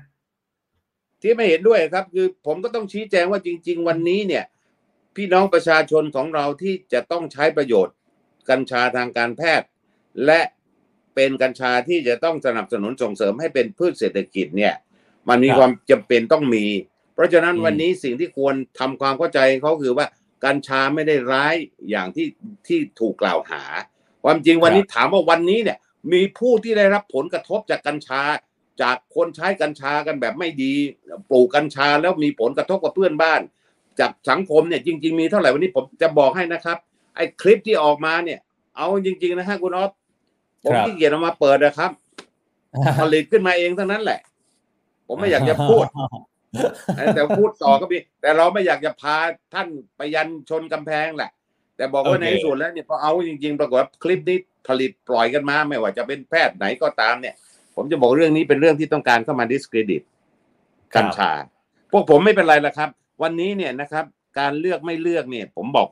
ที่ไม่เห็นด้วยครับ คือผมก็ต้องชี้แจงว่าจริง ๆ วันนี้เนี่ย พี่น้องประชาชนของเราที่จะต้องใช้ประโยชน์ กัญชาทางการแพทย์ และ เป็นกัญชาที่จะต้องสนับสนุนส่งเสริมให้เป็นพืชเศรษฐกิจเนี่ย มันมีครับความจำเป็นต้องมี เพราะฉะนั้นอืมวันนี้สิ่งที่ควรทำความเข้าใจเขาคือว่ากัญชาไม่ได้ร้ายอย่างที่ที่ถูกกล่าวหา ความจริงวันนี้ถามว่าวันนี้เนี่ย มีผู้ที่ได้รับผลกระทบจากกัญชา จากคนใช้กัญชากันแบบไม่ดี ปลูกกัญชาแล้วมีผลกระทบกับเพื่อนบ้าน จากสังคมเนี่ยจริง ๆ มีเท่าไหร่วันนี้ผมจะบอกให้นะครับไอ้คลิปที่ออกมาเนี่ย เอาจริง ๆ นะฮะคุณอ๊อฟ ผมครับขี้เกียจเอามาเปิดนะครับผลิตขึ้นมาเองทั้งนั้นแหละ ผมไม่อยากจะพูดแต่พูดต่อก็มี แต่เราไม่อยากจะพาท่านไปยันชนกำแพงแหละ แต่บอกว่าโอเคในที่ส่วนแล้วเนี่ยพอเอาจริงๆ ปรากฏว่าคลิปนี้ผลิตปล่อยกันมาไม่ว่าจะเป็นแพทย์ไหนก็ตามเนี่ย ผมจะบอกเรื่องนี้เป็นเรื่องที่ต้องการเข้ามาดิสเครดิตกัญชา พวกผมไม่เป็นไรละครับ วันนี้เนี่ยนะครับ การเลือกไม่เลือกเนี่ย ผมบอก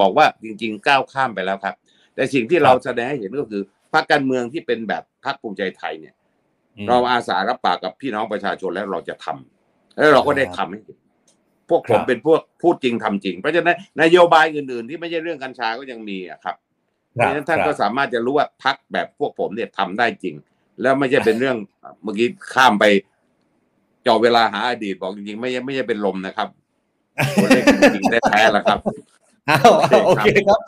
บอกว่าจริง ๆ ก้าวข้ามไปแล้วครับ แต่สิ่งที่เราแสดงให้เห็นก็คือ พรรคการเมืองที่เป็นแบบพรรคภูมิใจไทยเนี่ยอืมเราอาสารับปากกับพี่น้องประชาชนแล้วเราจะทำแล้วเราก็ได้ทำให้เห็นพวกผมครับเป็นพวกพูดจริงทำจริง เพราะฉะนั้นนโยบายอื่นๆ ที่ไม่ใช่เรื่องกัญชาก็ยังมีอะครับเพราะฉะนั้นท่านก็สามารถจะรู้ว่าพักแบบพวกผมเนี่ยทำได้จริง แล้วไม่ใช่เป็นเรื่องเมื่อกี้ข้ามไปจอเวลาหาอดีตบอกจริงๆ ไม่ใช่ไม่ใช่เป็นลมนะครับตัวเลขจริงๆแท้ๆแล้วครับอ้าวอ้าวโอเคครับ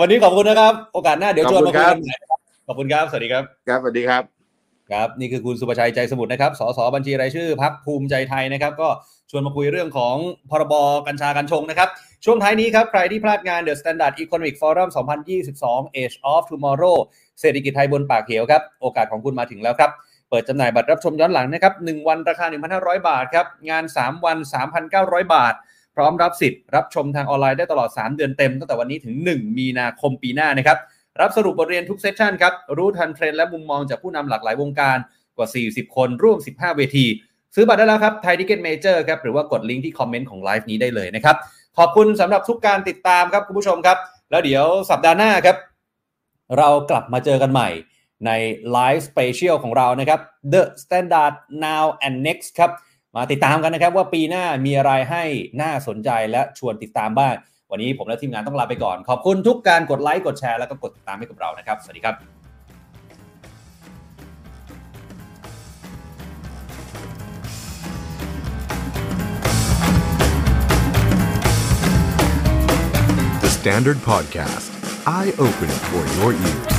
วันนี้ขอบคุณนะครับ โอกาสหน้าเดี๋ยวชวนมาคุยขอบกัคุนณใหครับม่นะครับ ขอบคุณครับ สวัสดีครับ ครับสวัสดีครับ ครับ นี่คือคุณสุประชัยใจสมุทรนะครับ สสบัญชีรายชื่อพักภูมิใจไทยนะครับ ก็ชวนมาคุยเรื่องของพรบกัญชากัญชงนะครับ ช่วงท้ายนี้ครับ ใครที่พลาดงาน The Standard Economic Forum 2022 Age of Tomorrow เศรษฐกิจไทยบนปากเหวครับ โอกาสของคุณมาถึงแล้วครับ เปิดจำหน่ายบัตรรับชมย้อนหลังนะครับ 1 วันราคา 1,500 บาทครับ งาน 3 วัน 3,900 บาท พร้อมรับสิทธิ์รับชมทางออนไลน์ได้ตลอด 3 เดือนเต็มตั้งแต่วันนี้ถึง 1 มีนาคมปีหน้านะครับ รับสรุปบทเรียนทุก session ครับ รู้ทันเทรนด์และมุมมองจากผู้นำหลากหลายวงการกว่า 40 คน ร่วม 15 เวที ซื้อบัตรได้แล้วครับ Thaiticketmajor ครับ หรือว่ากดลิงก์ที่คอมเมนต์ของไลฟ์นี้ได้เลยนะครับ ขอบคุณสำหรับทุกการติดตามครับคุณผู้ชมครับ แล้วเดี๋ยวสัปดาห์หน้าครับ เรากลับมาเจอกันใหม่ในไลฟ์สเปเชียลของเรานะครับ The Standard Now and Next ครับ มาติดตามกันนะครับว่าปีหน้ามีอะไรให้น่าสนใจและชวนติดตามบ้าง วันนี้ผมและทีมงานต้องลาไปก่อน ขอบคุณทุกการกดไลค์กดแชร์แล้วก็กดติดตามให้กับเรานะครับ สวัสดีครับ The Standard Podcast, eye Open for your ears.